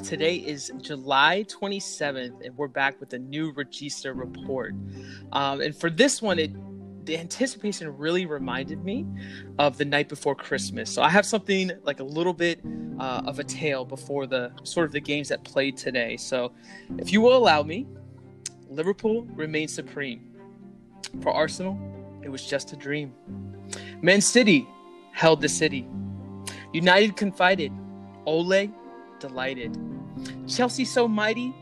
Today is July 27th, and we're back with a new Regista report. Um, and for this one, it the anticipation really reminded me of the night before Christmas. So I have something like a little bit uh, of a tale before the sort of the games that played today. So, if you will allow me, Liverpool remains supreme. For Arsenal, it was just a dream. Man City held the city. United confided. Ole delighted. Chelsea so mighty,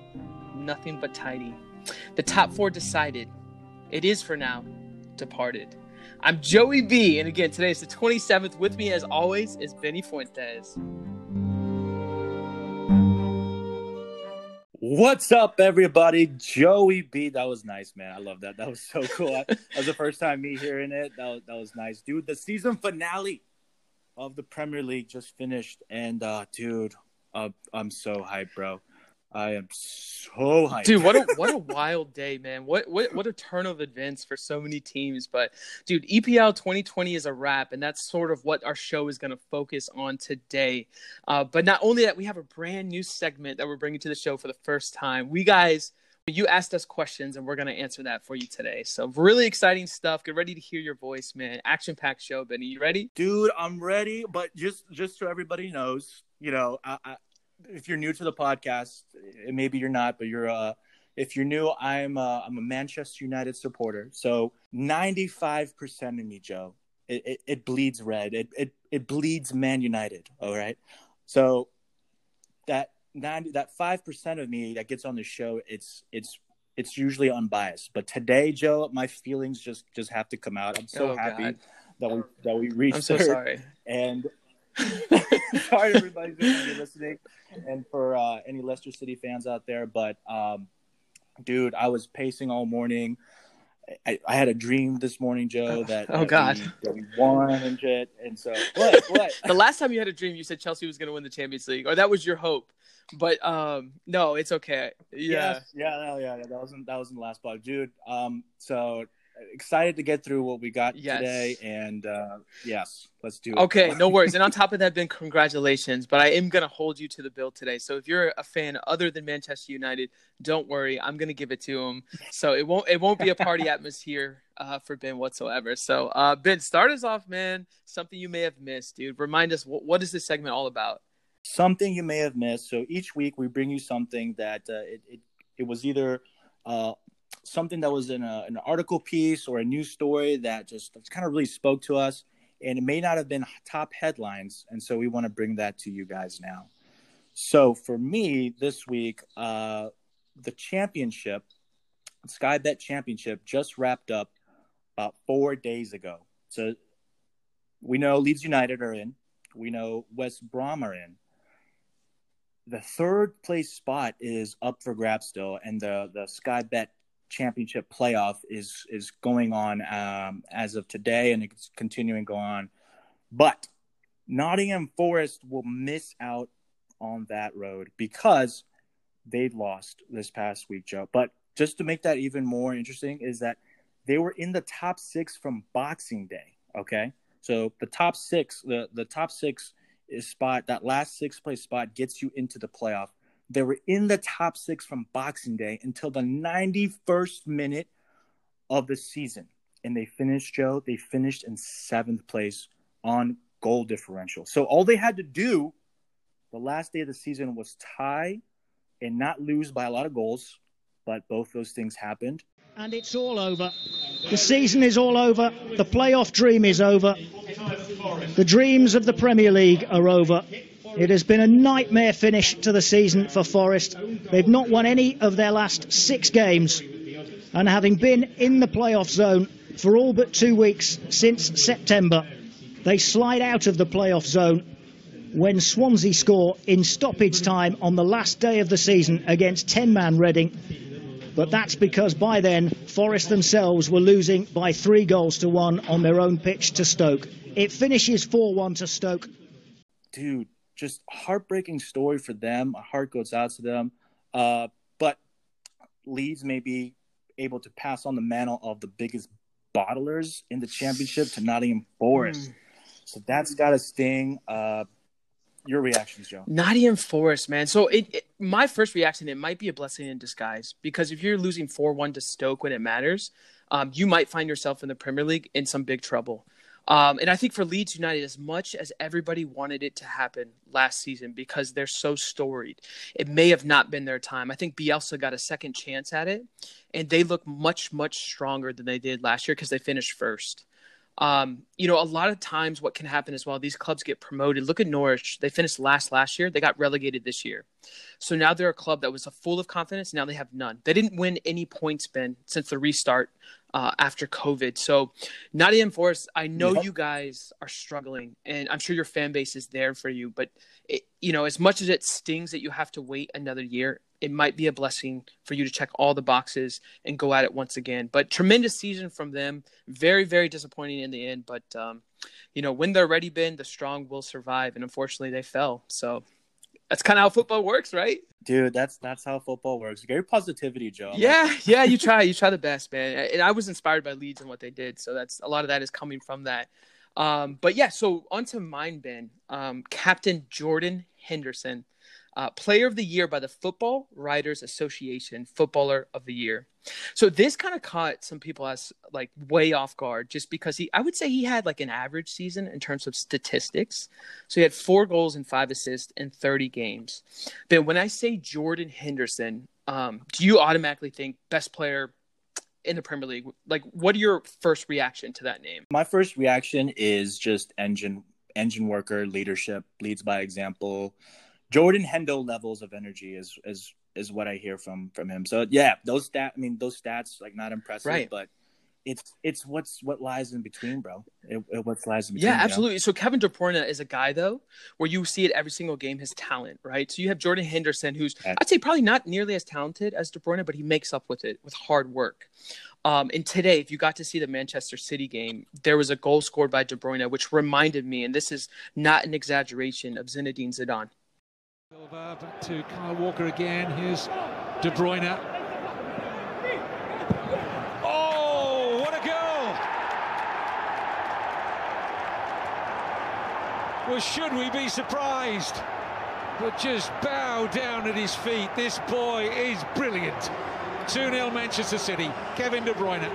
nothing but tidy. The top four decided. It is for now departed. I'm Joey B, and again, today is the 27th. With me, as always, is Benny Fuentes. What's up, everybody? Joey B. That was nice, man. I love that. That was so cool. that was the first time me hearing it. That was, that was nice, dude. The season finale of the Premier League just finished, and uh, dude, uh, I'm so hyped, bro. I am so hyped. Dude, what a what a wild day, man. What what what a turn of events for so many teams. But dude, EPL 2020 is a wrap, and that's sort of what our show is going to focus on today. Uh, but not only that, we have a brand new segment that we're bringing to the show for the first time. We guys you asked us questions and we're going to answer that for you today. So really exciting stuff. Get ready to hear your voice, man. Action packed show, Benny. You ready? Dude, I'm ready. But just just so everybody knows, you know, I, I if you're new to the podcast, maybe you're not, but you're uh if you're new, I'm uh, I'm a Manchester United supporter. So 95% of me, Joe, it, it, it, bleeds red. It, it it bleeds Man United. All right. So that 90 that 5% of me that gets on the show, it's it's it's usually unbiased. But today, Joe, my feelings just just have to come out. I'm so oh, happy God. that we that we reached. I'm so sorry. And sorry, everybody listening, and for uh, any Leicester City fans out there. But um, dude, I was pacing all morning. I, I, had a dream this morning, Joe, that oh that god, we, that we won and shit. And so what? What? the last time you had a dream, you said Chelsea was going to win the Champions League, or that was your hope. But um, no, it's okay. Yeah, yes, yeah, yeah, yeah. That wasn't that wasn't the last part, dude. Um, so excited to get through what we got yes. today and uh, yes let's do it. Okay no worries. And on top of that ben congratulations but i am going to hold you to the bill today. So if you're a fan other than manchester united don't worry i'm going to give it to him so it won't it won't be a party atmosphere uh, for ben whatsoever. So uh, ben start us off man. Something you may have missed dude. Remind us what, what is this segment all about? Something you may have missed. So each week we bring you something that uh, it, it, it was either uh, something that was in a, an article piece or a news story that just kind of really spoke to us. And it may not have been top headlines. And so we want to bring that to you guys now. So for me this week, uh, the championship, Sky Bet Championship, just wrapped up about four days ago. So we know Leeds United are in. We know West Brom are in. The third place spot is up for grabs still, and the the Sky Bet championship playoff is is going on um, as of today, and it's continuing to go on. But Nottingham Forest will miss out on that road because they lost this past week, Joe. But just to make that even more interesting, is that they were in the top six from Boxing Day. Okay, so the top six, the the top six is spot that last six place spot gets you into the playoff. They were in the top six from Boxing Day until the 91st minute of the season. And they finished, Joe, they finished in seventh place on goal differential. So all they had to do the last day of the season was tie and not lose by a lot of goals. But both those things happened. And it's all over. The season is all over. The playoff dream is over. The dreams of the Premier League are over. It has been a nightmare finish to the season for Forest. They've not won any of their last six games, and having been in the playoff zone for all but two weeks since September, they slide out of the playoff zone when Swansea score in stoppage time on the last day of the season against 10 man Reading. But that's because by then, Forest themselves were losing by three goals to one on their own pitch to Stoke. It finishes 4 1 to Stoke. Dude, just heartbreaking story for them. My heart goes out to them. Uh, but Leeds may be able to pass on the mantle of the biggest bottlers in the championship to Nottingham Forest. Mm. So that's got to sting. Uh, your reactions, Joe? Nottingham Forest, man. So it, it, my first reaction, it might be a blessing in disguise because if you're losing four one to Stoke when it matters, um, you might find yourself in the Premier League in some big trouble. Um, and I think for Leeds United, as much as everybody wanted it to happen last season because they're so storied, it may have not been their time. I think Bielsa got a second chance at it, and they look much, much stronger than they did last year because they finished first. Um, you know, a lot of times what can happen as well, these clubs get promoted. Look at Norwich. They finished last last year. They got relegated this year. So now they're a club that was full of confidence. Now they have none. They didn't win any points, Ben, since the restart uh, after COVID. So Nottingham Forest, I know yep. you guys are struggling, and I'm sure your fan base is there for you. But, it, you know, as much as it stings that you have to wait another year, it might be a blessing for you to check all the boxes and go at it once again. But tremendous season from them. Very, very disappointing in the end. But, um, you know, when they're ready, Ben, the strong will survive. And unfortunately, they fell. So that's kind of how football works, right? Dude, that's that's how football works. Great positivity, Joe. Yeah, yeah, you try, you try the best, man. And I was inspired by Leeds and what they did, so that's a lot of that is coming from that. Um, but yeah, so onto mine, Ben. Um, Captain Jordan Henderson uh, Player of the Year by the Football Writers Association, Footballer of the Year. So this kind of caught some people as like way off guard, just because he, I would say he had like an average season in terms of statistics. So he had four goals and five assists in 30 games. But when I say Jordan Henderson, um, do you automatically think best player in the Premier League? Like, what are your first reaction to that name? My first reaction is just engine engine worker leadership leads by example Jordan Hendo levels of energy is is is what I hear from from him. So yeah, those stat I mean those stats like not impressive, right. but it's it's what's what lies in between, bro. It, it what lies in between. Yeah, absolutely. Know? So Kevin De Bruyne is a guy though, where you see it every single game. His talent, right? So you have Jordan Henderson, who's yeah. I'd say probably not nearly as talented as De Bruyne, but he makes up with it with hard work. Um, and today, if you got to see the Manchester City game, there was a goal scored by De Bruyne, which reminded me, and this is not an exaggeration, of Zinedine Zidane. Silva to Kyle Walker again. Here's De Bruyne. Oh, what a goal! Well, should we be surprised? But just bow down at his feet. This boy is brilliant. 2 0 Manchester City. Kevin De Bruyne.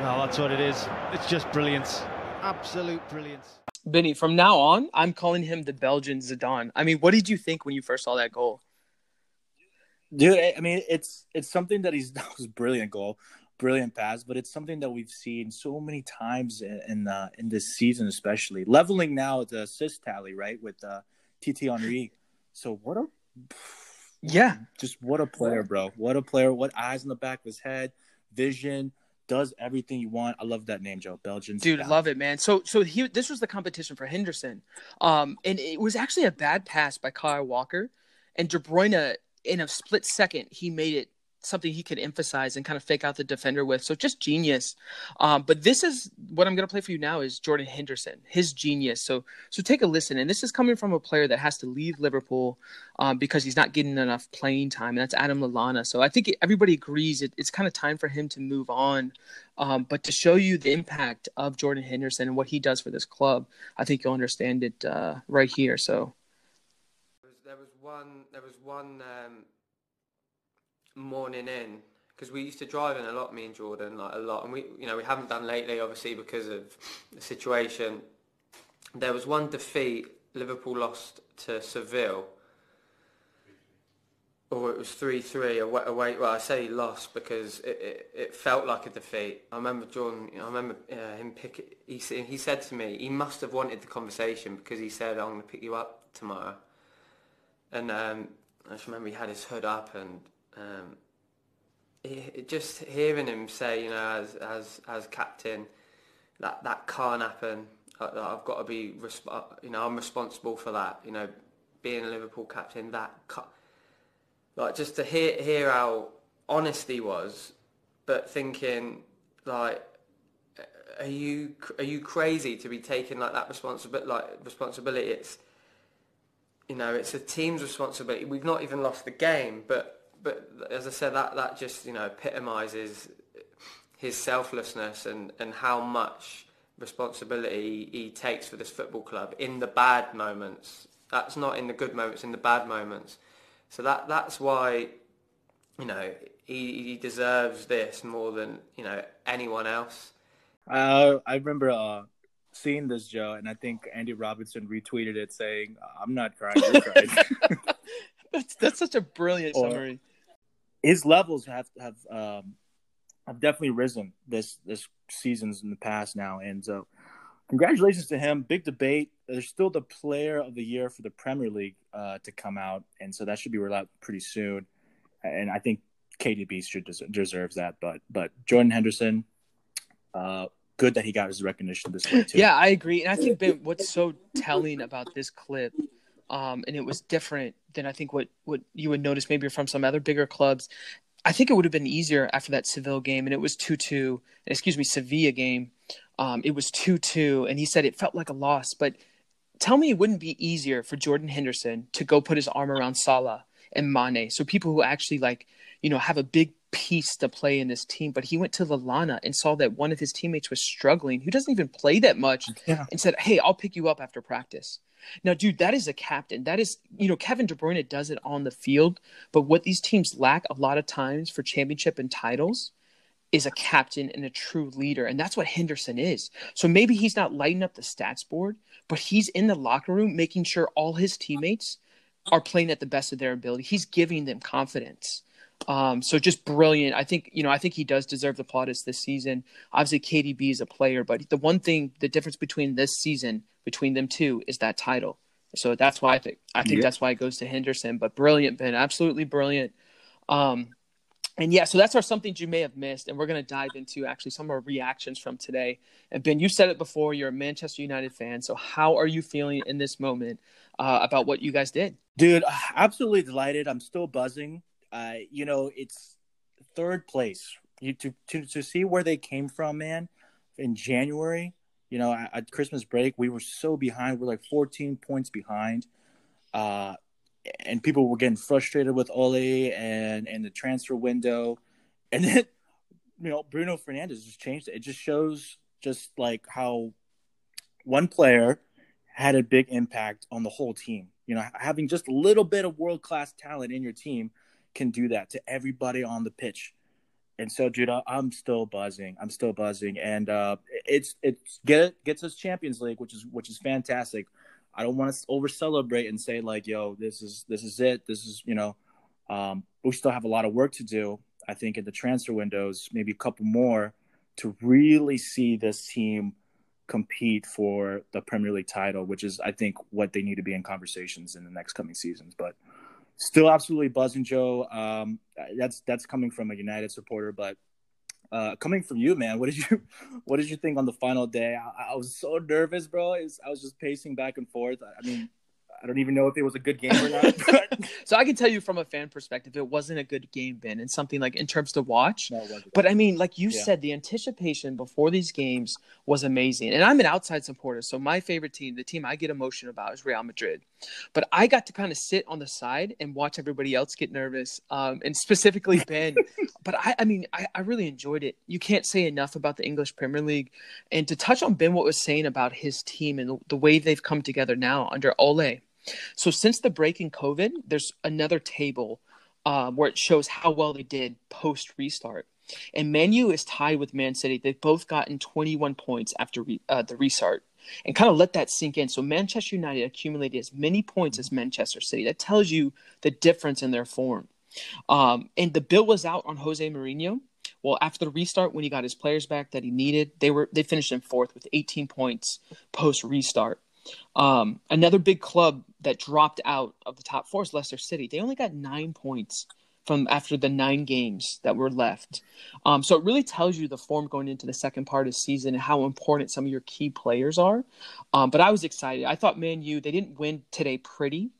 No, that's what it is. It's just brilliance. Absolute brilliance. Benny, from now on, I'm calling him the Belgian Zidane. I mean, what did you think when you first saw that goal? Dude, I mean, it's it's something that he's that was brilliant goal, brilliant pass, but it's something that we've seen so many times in in, uh, in this season, especially leveling now the assist tally, right, with uh, Thierry Henry. So what a yeah, just what a player, bro! What a player! What eyes in the back of his head, vision does everything you want. I love that name, Joe. Belgian. Dude, love it, man. So so he this was the competition for Henderson. Um and it was actually a bad pass by Kyle Walker and De Bruyne in a split second he made it something he could emphasize and kind of fake out the defender with. So just genius. Um, but this is what I'm going to play for you now is Jordan Henderson, his genius. So so take a listen. And this is coming from a player that has to leave Liverpool um, because he's not getting enough playing time. And that's Adam Lallana. So I think everybody agrees it, it's kind of time for him to move on. Um, but to show you the impact of Jordan Henderson and what he does for this club, I think you'll understand it uh, right here. So there was one. There was one um, morning in because we used to drive in a lot, me and Jordan, like a lot, and we, you know, we haven't done lately, obviously because of the situation. There was one defeat. Liverpool lost to Seville, or it was three three away, away. Well, I say lost because it, it, it, felt like a defeat. I remember Jordan. I remember uh, him pick. He he said to me, he must have wanted the conversation because he said, "I'm going to pick you up tomorrow." And um, I just remember he had his hood up and um, just hearing him say, you know, as as as captain, that that can't happen. I, I've got to be, resp- you know, I'm responsible for that. You know, being a Liverpool captain, that like just to hear hear how honest he was, but thinking like, are you are you crazy to be taking like that responsibility? Like responsibility, it's you know, it's a team's responsibility. We've not even lost the game, but but as I said, that that just you know epitomises his selflessness and and how much responsibility he takes for this football club in the bad moments That's not in the good moments, in the bad moments. So that that's why, you know, he, he deserves this more than you know anyone else. Uh, I remember uh, seeing this, Joe, and I think Andy Robertson retweeted it saying, "I'm not crying, you're crying." that's, that's such a brilliant Or- summary. His levels have have um, have definitely risen this this seasons in the past now, and so congratulations to him. Big debate. There's still the Player of the Year for the Premier League uh, to come out, and so that should be rolled out pretty soon. And I think KDB should des- deserves that, but but Jordan Henderson, uh, good that he got his recognition this way too. Yeah, I agree. And I think Ben, what's so telling about this clip, um, and it was different than I think what, what you would notice maybe from some other bigger clubs. I think it would have been easier after that Seville game, and it was 2 2, excuse me, Sevilla game. Um, it was 2 2, and he said it felt like a loss. But tell me it wouldn't be easier for Jordan Henderson to go put his arm around Salah and Mane. So people who actually like, you know, have a big piece to play in this team. But he went to Lallana and saw that one of his teammates was struggling, who doesn't even play that much, Yeah. and said, Hey, I'll pick you up after practice. Now, dude, that is a captain. That is, you know, Kevin De Bruyne does it on the field, but what these teams lack a lot of times for championship and titles is a captain and a true leader. And that's what Henderson is. So maybe he's not lighting up the stats board, but he's in the locker room making sure all his teammates are playing at the best of their ability. He's giving them confidence. Um, so just brilliant. I think, you know, I think he does deserve the plaudits this season. Obviously, KDB is a player, but the one thing, the difference between this season, between them two, is that title. So that's why I think I think Yeah. that's why it goes to Henderson. But brilliant, Ben, absolutely brilliant. Um, and yeah, so that's our something you may have missed, and we're going to dive into actually some of our reactions from today. And Ben, you said it before, you're a Manchester United fan, so how are you feeling in this moment uh, about what you guys did? Dude, absolutely delighted. I'm still buzzing. Uh, you know, it's third place. You to to to see where they came from, man. In January, you know, at, at Christmas break, we were so behind. We're like 14 points behind, uh, and people were getting frustrated with Ole and and the transfer window, and then you know Bruno Fernandes just changed it. It just shows just like how one player had a big impact on the whole team. You know, having just a little bit of world class talent in your team can do that to everybody on the pitch. And so, dude, I'm still buzzing. I'm still buzzing, and uh, it's it's get gets us Champions League, which is which is fantastic. I don't want to over celebrate and say like, yo, this is this is it. This is you know, um, we still have a lot of work to do. I think in the transfer windows, maybe a couple more to really see this team compete for the Premier League title, which is I think what they need to be in conversations in the next coming seasons. But still absolutely buzzing, Joe. Um, that's that's coming from a United supporter, but uh, coming from you, man, what did you what did you think on the final day? I, I was so nervous, bro. Was- I was just pacing back and forth. I mean, I don't even know if it was a good game or not. But So I can tell you from a fan perspective, it wasn't a good game, Ben, and something like in terms to watch. no. But I mean, like you Yeah. said, the anticipation before these games was amazing. And I'm an outside supporter, so my favorite team, the team I get emotional about, is Real Madrid. But I got to kind of sit on the side and watch everybody else get nervous, um, and specifically Ben. but I, I mean, I, I really enjoyed it. You can't say enough about the English Premier League. And to touch on Ben, what was saying about his team and the, the way they've come together now under Ole. So since the break in COVID, there's another table um, where it shows how well they did post restart. And Manu is tied with Man City. They've both gotten 21 points after re- uh, the restart. And kind of let that sink in. So Manchester United accumulated as many points as Manchester City. That tells you the difference in their form. Um, and the bill was out on Jose Mourinho. Well, after the restart, when he got his players back that he needed, they were they finished in fourth with 18 points post restart. Um, another big club that dropped out of the top four is Leicester City. They only got nine points from after the nine games that were left. Um, so it really tells you the form going into the second part of the season and how important some of your key players are. Um, but I was excited. I thought Man U they didn't win today pretty,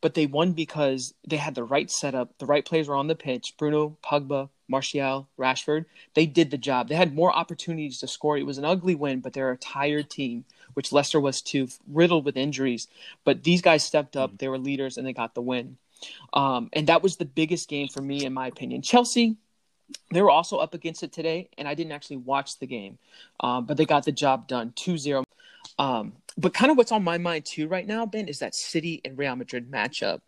but they won because they had the right setup. The right players were on the pitch. Bruno, Pogba, Martial, Rashford. They did the job. They had more opportunities to score. It was an ugly win, but they're a tired team, which Leicester was too, riddled with injuries. But these guys stepped up. They were leaders and they got the win. Um, and that was the biggest game for me, in my opinion. Chelsea, they were also up against it today, and I didn't actually watch the game, um, but they got the job done 2 0. Um, but kind of what's on my mind too right now, Ben, is that City and Real Madrid matchup.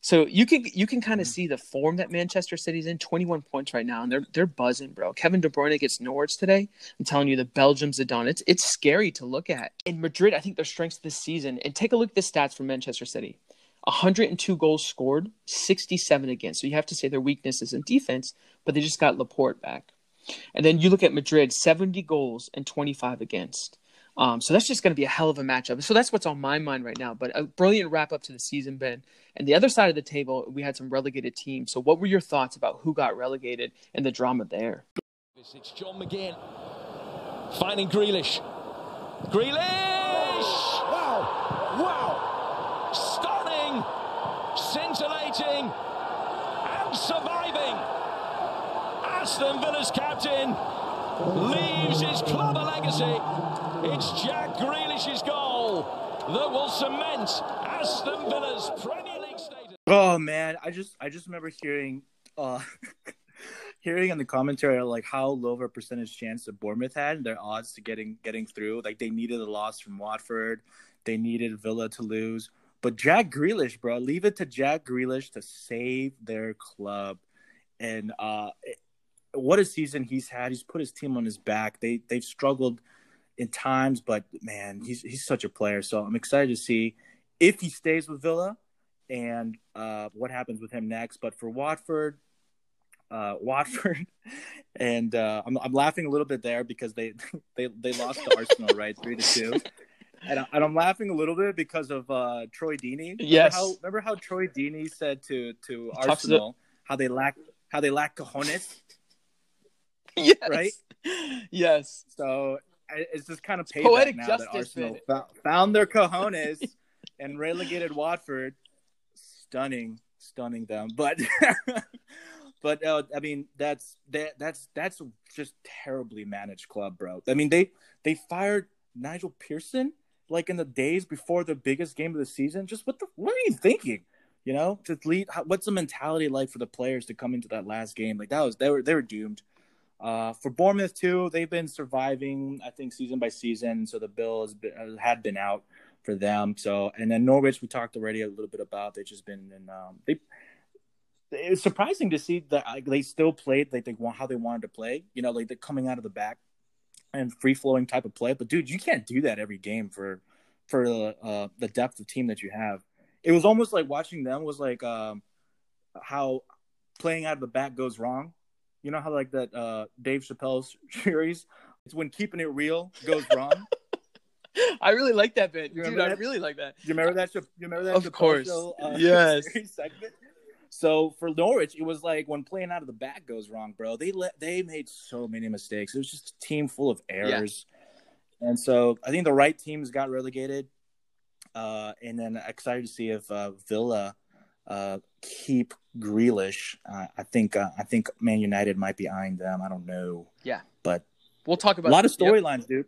So you can you can kind of see the form that Manchester City's in. Twenty one points right now, and they're they're buzzing, bro. Kevin De Bruyne gets Norwich today. I'm telling you, the Belgian Zidane. It's it's scary to look at. In Madrid, I think their strengths this season. And take a look at the stats for Manchester City. 102 goals scored, 67 against. So you have to say their weakness is in defense, but they just got Laporte back. And then you look at Madrid, 70 goals and 25 against. Um, so that's just going to be a hell of a matchup. So that's what's on my mind right now. But a brilliant wrap up to the season, Ben. And the other side of the table, we had some relegated teams. So what were your thoughts about who got relegated and the drama there? It's John McGinn finding Grealish. Grealish! Wow! Wow! Stunning! Scintillating! And surviving! Aston Villa's captain leaves his club a legacy. It's Jack Grealish's goal that will cement Aston Villa's Premier League status. Oh man, I just I just remember hearing uh hearing in the commentary like how low of a percentage chance that Bournemouth had and their odds to getting getting through. Like they needed a loss from Watford, they needed Villa to lose. But Jack Grealish, bro, leave it to Jack Grealish to save their club. And uh what a season he's had. He's put his team on his back. They they've struggled in times, but man, he's he's such a player. So I'm excited to see if he stays with Villa and uh, what happens with him next. But for Watford, uh, Watford, and uh, I'm I'm laughing a little bit there because they they they lost to Arsenal right three to two. And, I, I'm laughing a little bit because of uh, Troy Deeney. Remember Yes. How, remember how Troy Deeney said to to it- Arsenal how they lack how they lack cojones. yes. Right? Yes. So it's just kind of poetic now justice, that Arsenal man. fou- found their cojones and relegated Watford. Stunning, stunning them. But but uh, I mean that's that that's that's just terribly managed club, bro. I mean they they fired Nigel Pearson like in the days before the biggest game of the season. Just what the what are you thinking? You know, to lead. What's the mentality like for the players to come into that last game? Like that was they were they were doomed. Uh, for Bournemouth too, they've been surviving, I think, season by season. So the bill has been, uh, had been out for them. So and then Norwich, we talked already a little bit about. They've just been in. Um, they it's surprising to see that like, they still played like they want how they wanted to play. You know, like they're coming out of the back and free flowing type of play. But dude, you can't do that every game for for the uh, the depth of team that you have. It was almost like watching them was like um, how playing out of the back goes wrong. You know how like that uh, Dave Chappelle's series. It's when keeping it real goes wrong. I really like that bit. You Dude, remember I really like that. You remember that? You remember that? Of Chappelle course. Show, uh, Yes. So for Norwich, it was like when playing out of the back goes wrong, bro. They let they made so many mistakes. It was just a team full of errors, and so I think the right teams got relegated. Uh, and then excited to see if uh, Villa uh, keep Grealish. Uh, I think uh, I think Man United might be eyeing them. I don't know, Yeah. We'll talk about a lot of Yep. storylines, dude.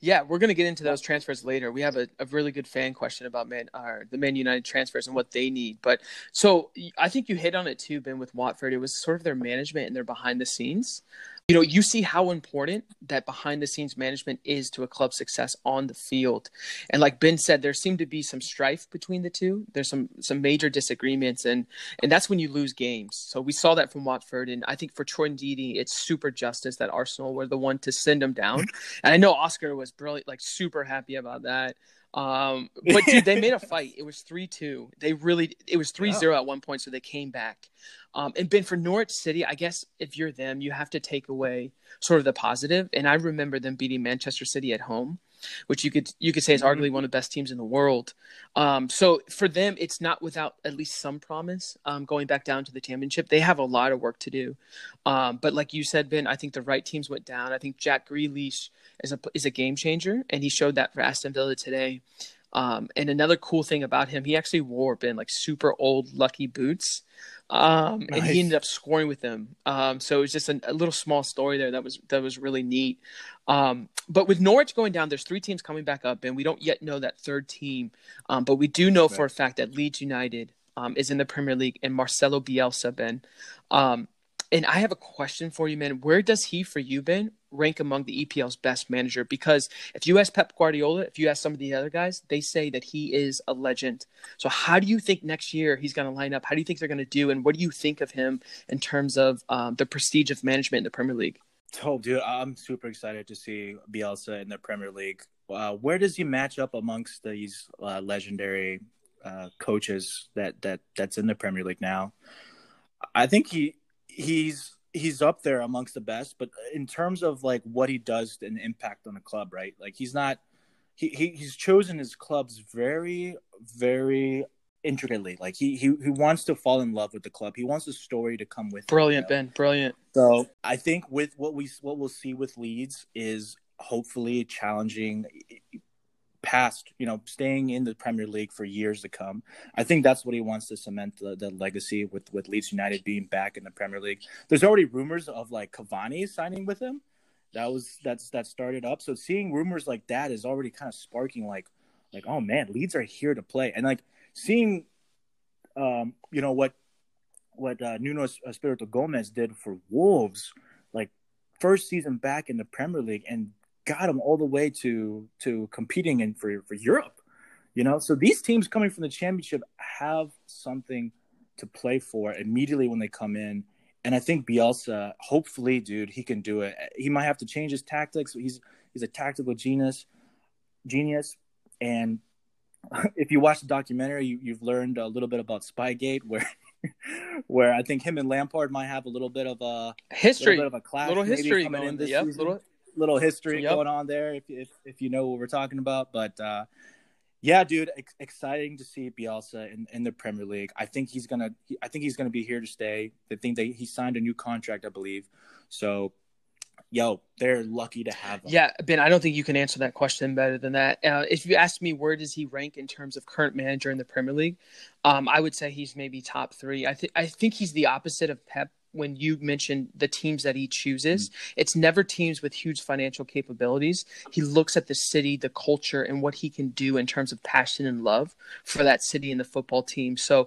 Yeah, we're gonna get into those transfers later. We have a, a really good fan question about Man, uh, the Man United transfers and what they need. But so I think you hit on it too, Ben, with Watford. It was sort of their management and their behind the scenes. You know, you see how important that behind the scenes management is to a club's success on the field. And like Ben said, there seemed to be some strife between the two. There's some some major disagreements, and and that's when you lose games. So we saw that from Watford, and I think for Troy Deeney, it's super justice that Arsenal were the one to send him down. Mm-hmm. And I know Oscar was brilliant, like super happy about that. Um, but dude, they made a fight. It was three two. They really it was 3-0 at one point, so they came back. Um, and Ben for Norwich City, I guess if you're them, you have to take away sort of the positive. And I remember them beating Manchester City at home, which you could you could say is arguably one of the best teams in the world. Um, so for them, it's not without at least some promise. Um, going back down to the championship, they have a lot of work to do. Um, but like you said, Ben, I think the right teams went down. I think Jack Grealish is a is a game changer, and he showed that for Aston Villa today. Um, and another cool thing about him, he actually wore Ben like super old lucky boots, um, and he ended up scoring with them. Um, so it was just a, a little small story there that was that was really neat. Um, but with Norwich going down, there's three teams coming back up, and we don't yet know that third team. Um, but we do know for a fact that Leeds United um, is in the Premier League, and Marcelo Bielsa, Ben. Um, And I have a question for you, man. Where does he, for you, Ben, rank among the EPL's best manager? Because if you ask Pep Guardiola, if you ask some of the other guys, they say that he is a legend. So how do you think next year he's going to line up? How do you think they're going to do? And what do you think of him in terms of um, the prestige of management in the Premier League? Oh, dude, I'm super excited to see Bielsa in the Premier League. Uh, where does he match up amongst these uh, legendary uh, coaches that that that's in the Premier League now? I think he he's he's up there amongst the best, but in terms of like what he does and impact on the club, right? Like he's not he, he he's chosen his clubs very very intricately. Like he, he he wants to fall in love with the club. He wants the story to come with. Brilliant, him, you know? Ben. Brilliant. So I think with what we what we'll see with Leeds is hopefully challenging past, you know, staying in the Premier League for years to come. I think that's what he wants to cement the, the legacy with with Leeds United being back in the Premier League. There's already rumors of like Cavani signing with him. That was that's that started up. So seeing rumors like that is already kind of sparking like like oh man, Leeds are here to play. And like seeing um you know what what uh, Nuno Espirito Gomez did for Wolves like first season back in the Premier League and got them all the way to to competing in for for Europe. You know, so these teams coming from the championship have something to play for immediately when they come in. And I think Bielsa, hopefully, dude, he can do it. He might have to change his tactics. He's he's a tactical genius, genius. And if you watch the documentary, you, you've learned a little bit about Spygate, where where I think him and Lampard might have a little bit of a history, little bit of a clash, little history coming in this yep, season. Little, little history yep. going on there if, if if you know what we're talking about. But uh, yeah, dude, ex- exciting to see Bielsa in, in the Premier League. I think he's gonna I think he's gonna be here to stay. I think that he signed a new contract, I believe. So yo, they're lucky to have him. Yeah, Ben, I don't think you can answer that question better than that. Uh, if you ask me where does he rank in terms of current manager in the Premier League, um, I would say he's maybe top three. I think I think he's the opposite of Pep when you mentioned the teams that he chooses, mm-hmm. it's never teams with huge financial capabilities. He looks at the city, the culture, and what he can do in terms of passion and love for that city and the football team. So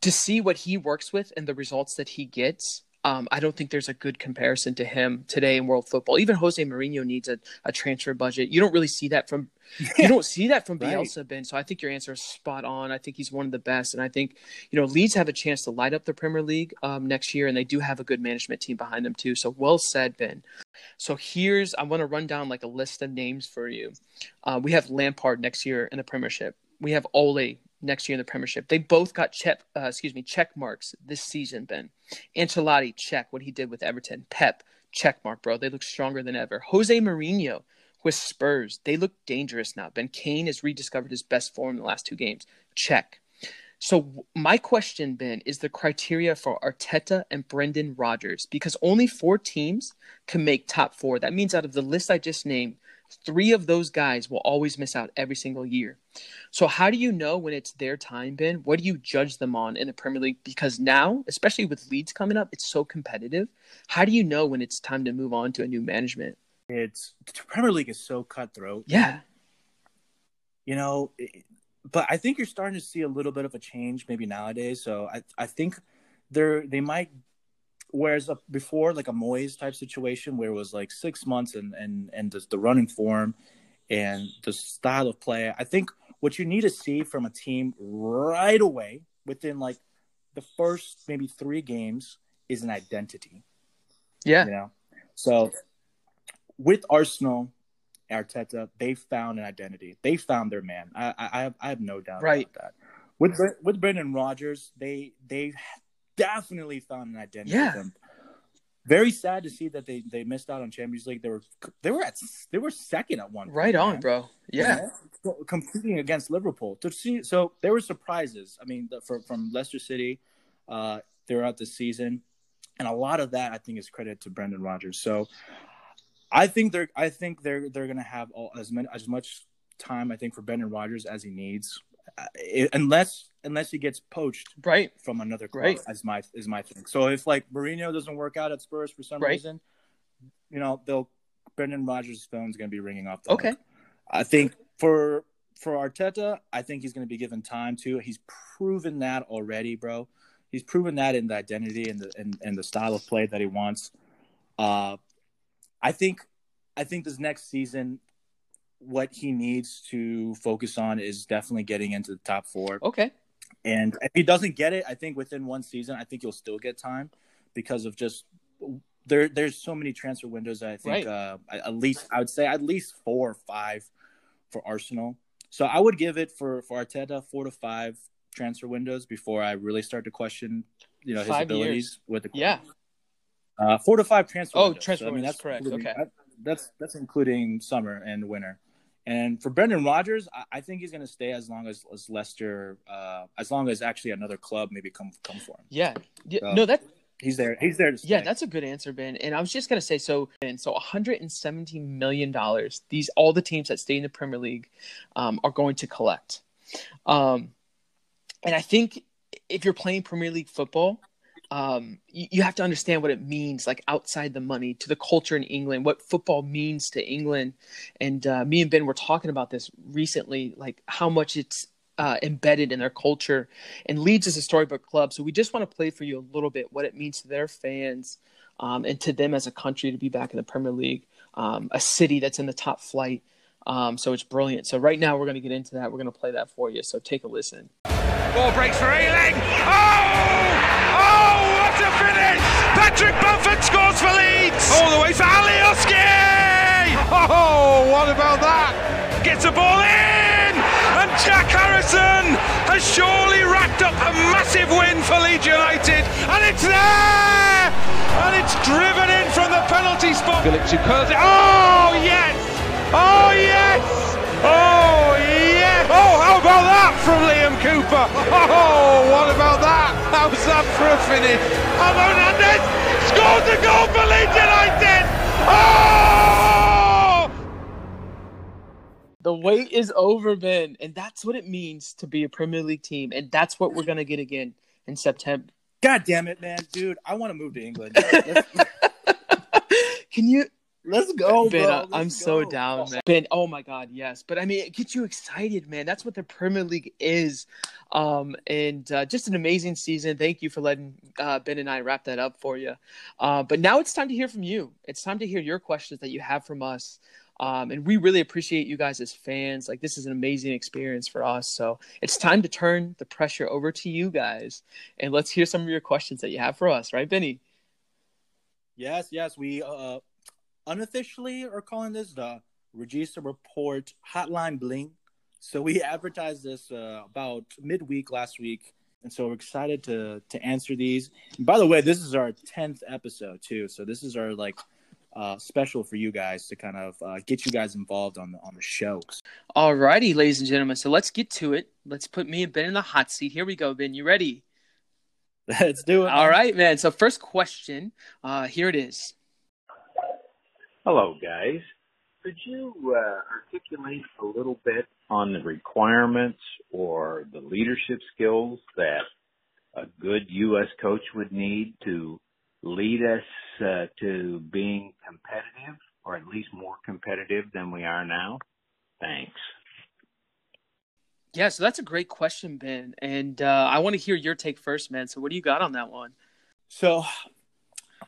to see what he works with and the results that he gets, um, I don't think there's a good comparison to him today in world football. Even Jose Mourinho needs a, a transfer budget. You don't really see that from you don't see that from Bielsa, right. Ben. So I think your answer is spot on. I think he's one of the best, and I think you know Leeds have a chance to light up the Premier League um, next year, and they do have a good management team behind them too. So well said, Ben. So here's I want to run down like a list of names for you. Uh, we have Lampard next year in the Premiership. We have Ole next year in the Premiership. They both got check, uh, excuse me, check marks this season. Ben Ancelotti, check what he did with Everton. Pep, check mark, bro. They look stronger than ever. Jose Mourinho with Spurs, they look dangerous now. Ben Kane has rediscovered his best form in the last two games. Check. So my question, Ben, is the criteria for Arteta and Brendan Rodgers because only four teams can make top four. That means out of the list I just named, three of those guys will always miss out every single year. So how do you know when it's their time, Ben? What do you judge them on in the Premier League? Because now, especially with Leeds coming up, it's so competitive. How do you know when it's time to move on to a new management? It's the Premier League is so cutthroat. Yeah. You know, but I think you're starting to see a little bit of a change maybe nowadays. So I I think they're they might whereas before like a Moyes type situation where it was like six months and and and the, the running form and the style of play. I think what you need to see from a team right away within like the first maybe three games is an identity. Yeah. You know, so with Arsenal, Arteta, they found an identity. They found their man. I I have, I have no doubt right. about that. With with Brendan Rodgers, they they definitely found an identity. Yeah. Very sad to see that they, they missed out on Champions League. They were they were at they were second at one. Right point, on, man. bro. Yeah. yeah. competing against Liverpool to see. So there were surprises. I mean, the, for, from Leicester City uh, throughout the season, and a lot of that I think is credit to Brendan Rodgers. So I think they're I think they're they're gonna have all, as many as much time I think for Brendan Rodgers as he needs, uh, unless unless he gets poached right from another club. Right. As my is my thing. So if like Mourinho doesn't work out at Spurs for some right. reason, you know they'll Brendan Rodgers' phone's gonna be ringing off. The okay. Hook. I think for for Arteta, I think he's gonna be given time to. He's proven that already, bro. he's proven that in the identity and the and, and the style of play that he wants. Uh, I think I think this next season, what he needs to focus on is definitely getting into the top four. Okay. And if he doesn't get it, I think within one season, I think he'll still get time because of just there. There's so many transfer windows. I think Right. uh, at least I would say at least four or five for Arsenal. So I would give it for for Arteta four to five transfer windows before I really start to question, you know, his Five abilities years. with the Yeah. uh, four to five transfer. Oh, windows. transfer I mean, that's correct. Okay. that- that's that's including summer and winter. And for Brendan Rodgers, I, I think he's going to stay as long as, as Leicester, uh, as long as actually another club maybe come come for him. Yeah. yeah. So- no, that He's there. He's there to stay. Yeah, that's a good answer, Ben. And I was just gonna say, so and so 117 million dollars. These all the teams that stay in the Premier League um, are going to collect. Um, and I think if you're playing Premier League football, um, you, you have to understand what it means, like outside the money, to the culture in England, what football means to England. And uh, me and Ben were talking about this recently, like how much it's uh, embedded in their culture. And Leeds is a storybook club, so we just want to play for you a little bit what it means to their fans um, and to them as a country to be back in the Premier League, um, a city that's in the top flight. Um, so it's brilliant. So right now we're going to get into that. We're going to play that for you. So take a listen. Ball breaks for Ealing. Oh! A finish! Patrick Bamford scores for Leeds. All the way for Alioski. Oh, what about that? Gets the ball in, and Jack Harrison has surely racked up a massive win for Leeds United, and it's there, and it's driven in from the penalty spot. Phillips who curls it. Oh yes! Oh yes! Oh from Liam Cooper? Oh, what about that? How's that for a finish? And Hernandez scores a goal for Leeds United! Oh! The wait is over, Ben, and that's what it means to be a Premier League team, and that's what we're gonna get again in September. God damn it, man, dude! I want to move to England. Can you, let's go, Ben? bro. I- Let's I'm so down, man. Ben, oh my God, yes. But I mean, it gets you excited, man. That's what the Premier League is, um, and uh, just an amazing season. Thank you for letting uh, Ben and I wrap that up for you. Uh, but now it's time to hear from you. It's time to hear your questions that you have from us. Um, and we really appreciate you guys as fans. Like this is an amazing experience for us. So it's time to turn the pressure over to you guys, and let's hear some of your questions that you have for us, right, Benny? Yes, yes. We uh, unofficially are calling this the Regista Report Hotline Bling. So we advertised this uh, about midweek last week, and so we're excited to to answer these. And by the way, this is our tenth episode too, so this is our like uh, special for you guys to kind of uh, get you guys involved on the on the show. Alrighty, ladies and gentlemen. So let's get to it. Let's put me and Ben in the hot seat. Here we go, Ben. You ready? Let's do it. All right, man. So first question. Uh, here it is. Hello, guys. Could you uh, articulate a little bit on the requirements or the leadership skills that a good U.S. coach would need to lead us uh, to being competitive, or at least more competitive than we are now? Thanks. Yeah, so that's a great question, Ben. And uh, I want to hear your take first, man. So what do you got on that one? So,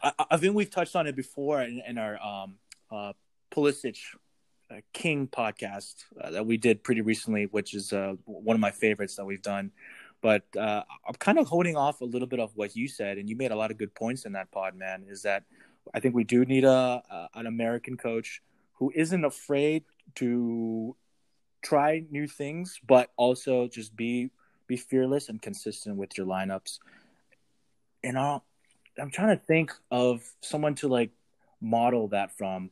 I, I think we've touched on it before in, in our um, uh, Pulisic uh, King podcast uh, that we did pretty recently, which is uh, one of my favorites that we've done. But uh, I'm kind of holding off a little bit of what you said, and you made a lot of good points in that pod, man. Is that I think we do need a, a an American coach who isn't afraid to try new things, but also just be be fearless and consistent with your lineups. And I'll, I'm trying to think of someone to like model that from.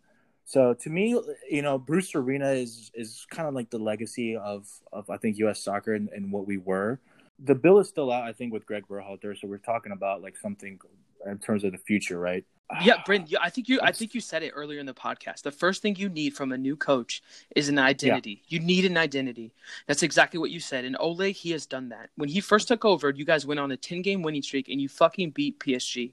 So to me, you know, Bruce Arena is is kind of like the legacy of of I think U.S. soccer and, and what we were. The bill is still out, I think, with Greg Berhalter. So we're talking about like something in terms of the future, right? Yeah. Yeah, I think you. I think you said it earlier in the podcast. The first thing you need from a new coach is an identity. You need an identity. That's exactly what you said. And Ole, he has done that. When he first took over, you guys went on a ten game winning streak, and you fucking beat PSG.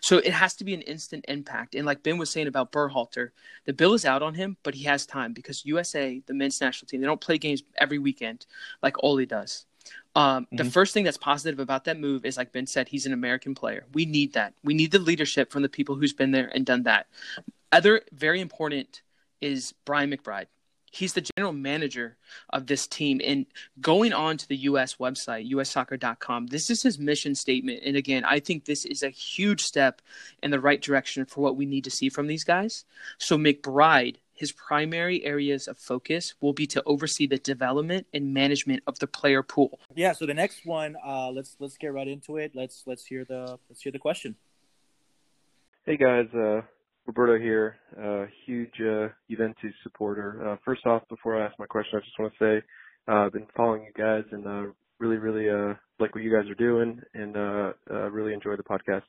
So it has to be an instant impact. And like Ben was saying about Berhalter, the bill is out on him, but he has time because USA, the men's national team, they don't play games every weekend like Ole does. Um, mm-hmm. The first thing that's positive about that move is, like Ben said, he's an American player. We need that. We need the leadership from the people who's been there and done that. Other very important is Brian McBride. He's the general manager of this team. And going on to the US website, ussoccer.com, this is his mission statement. And again, I think this is a huge step in the right direction for what we need to see from these guys. So, McBride, his primary areas of focus will be to oversee the development and management of the player pool. Yeah, so the next one, uh, let's let's get right into it. Let's let's hear the let's hear the question. Hey guys, uh, Roberto here, uh, huge uh, Juventus supporter. Uh, first off, before I ask my question, I just want to say uh, I've been following you guys and uh, really, really uh, like what you guys are doing and uh, uh, really enjoy the podcast.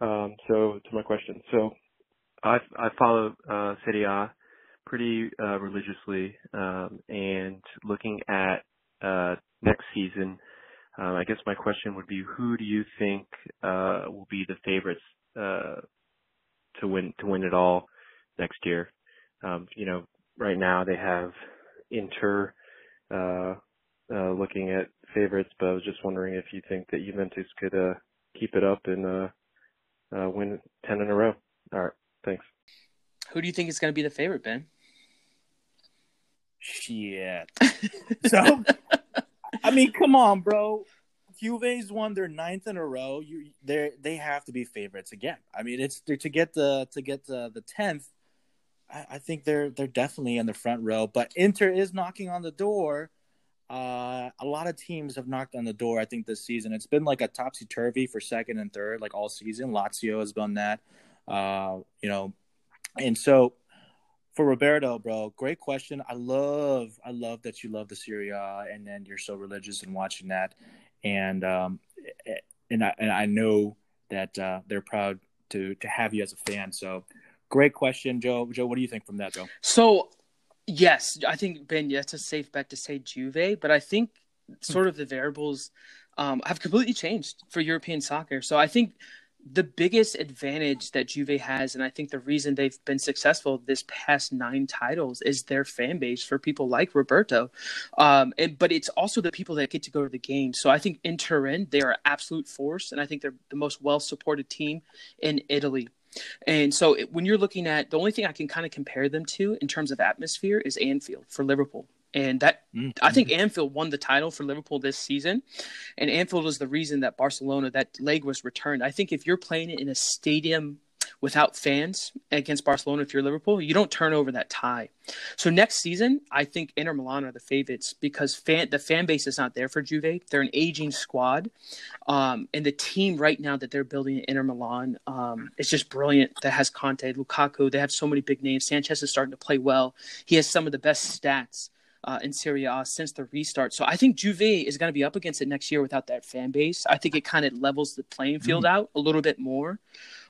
Um, so to my question, so I, I follow uh, Serie A pretty uh, religiously, um, and looking at uh, next season, uh, I guess my question would be, who do you think uh, will be the favorites uh, to win to win it all next year. Um, you know, right now they have Inter uh, uh, looking at favorites, but I was just wondering if you think that Juventus could uh, keep it up and uh, uh, win ten in a row. All right, thanks. Who do you think is going to be the favorite, Ben? Shit. so, I mean, come on, bro. Juve's won their ninth in a row. You they they have to be favorites again. I mean, it's to get the to get the the tenth. I, think they're they're definitely in the front row. But Inter is knocking on the door. Uh, a lot of teams have knocked on the door. I think this season it's been like a topsy turvy for second and third, like all season. Lazio has done that. Uh, you know, and so for Roberto, bro, great question. I love, I love that you love the Serie A, and then you're so religious in watching that and um, and I and I know that uh, they're proud to to have you as a fan. So, great question, Joe. Joe, what do you think from that, Joe? So, yes, I think Ben, that's a safe bet to say Juve, but I think sort of the variables um, have completely changed for European soccer. So I think the biggest advantage that Juve has, and I think the reason they've been successful this past nine titles is their fan base for people like Roberto. Um, and, but it's also the people that get to go to the game. So I think in Turin, they are an absolute force, and I think they're the most well supported team in Italy. And so when you're looking at the only thing I can kind of compare them to in terms of atmosphere is Anfield for Liverpool. And that mm-hmm. I think Anfield won the title for Liverpool this season. And Anfield was the reason that Barcelona, that leg was returned. I think if you're playing it in a stadium without fans against Barcelona, if you're Liverpool, you don't turn over that tie. So next season, I think Inter Milan are the favorites because fan, the fan base is not there for Juve. They're an aging squad. Um, and the team right now that they're building at Inter Milan um, is just brilliant. That has Conte, Lukaku. They have so many big names. Sanchez is starting to play well. He has some of the best stats uh, in Serie A since the restart. So I think Juve is going to be up against it next year without that fan base. I think it kind of levels the playing field mm. out a little bit more.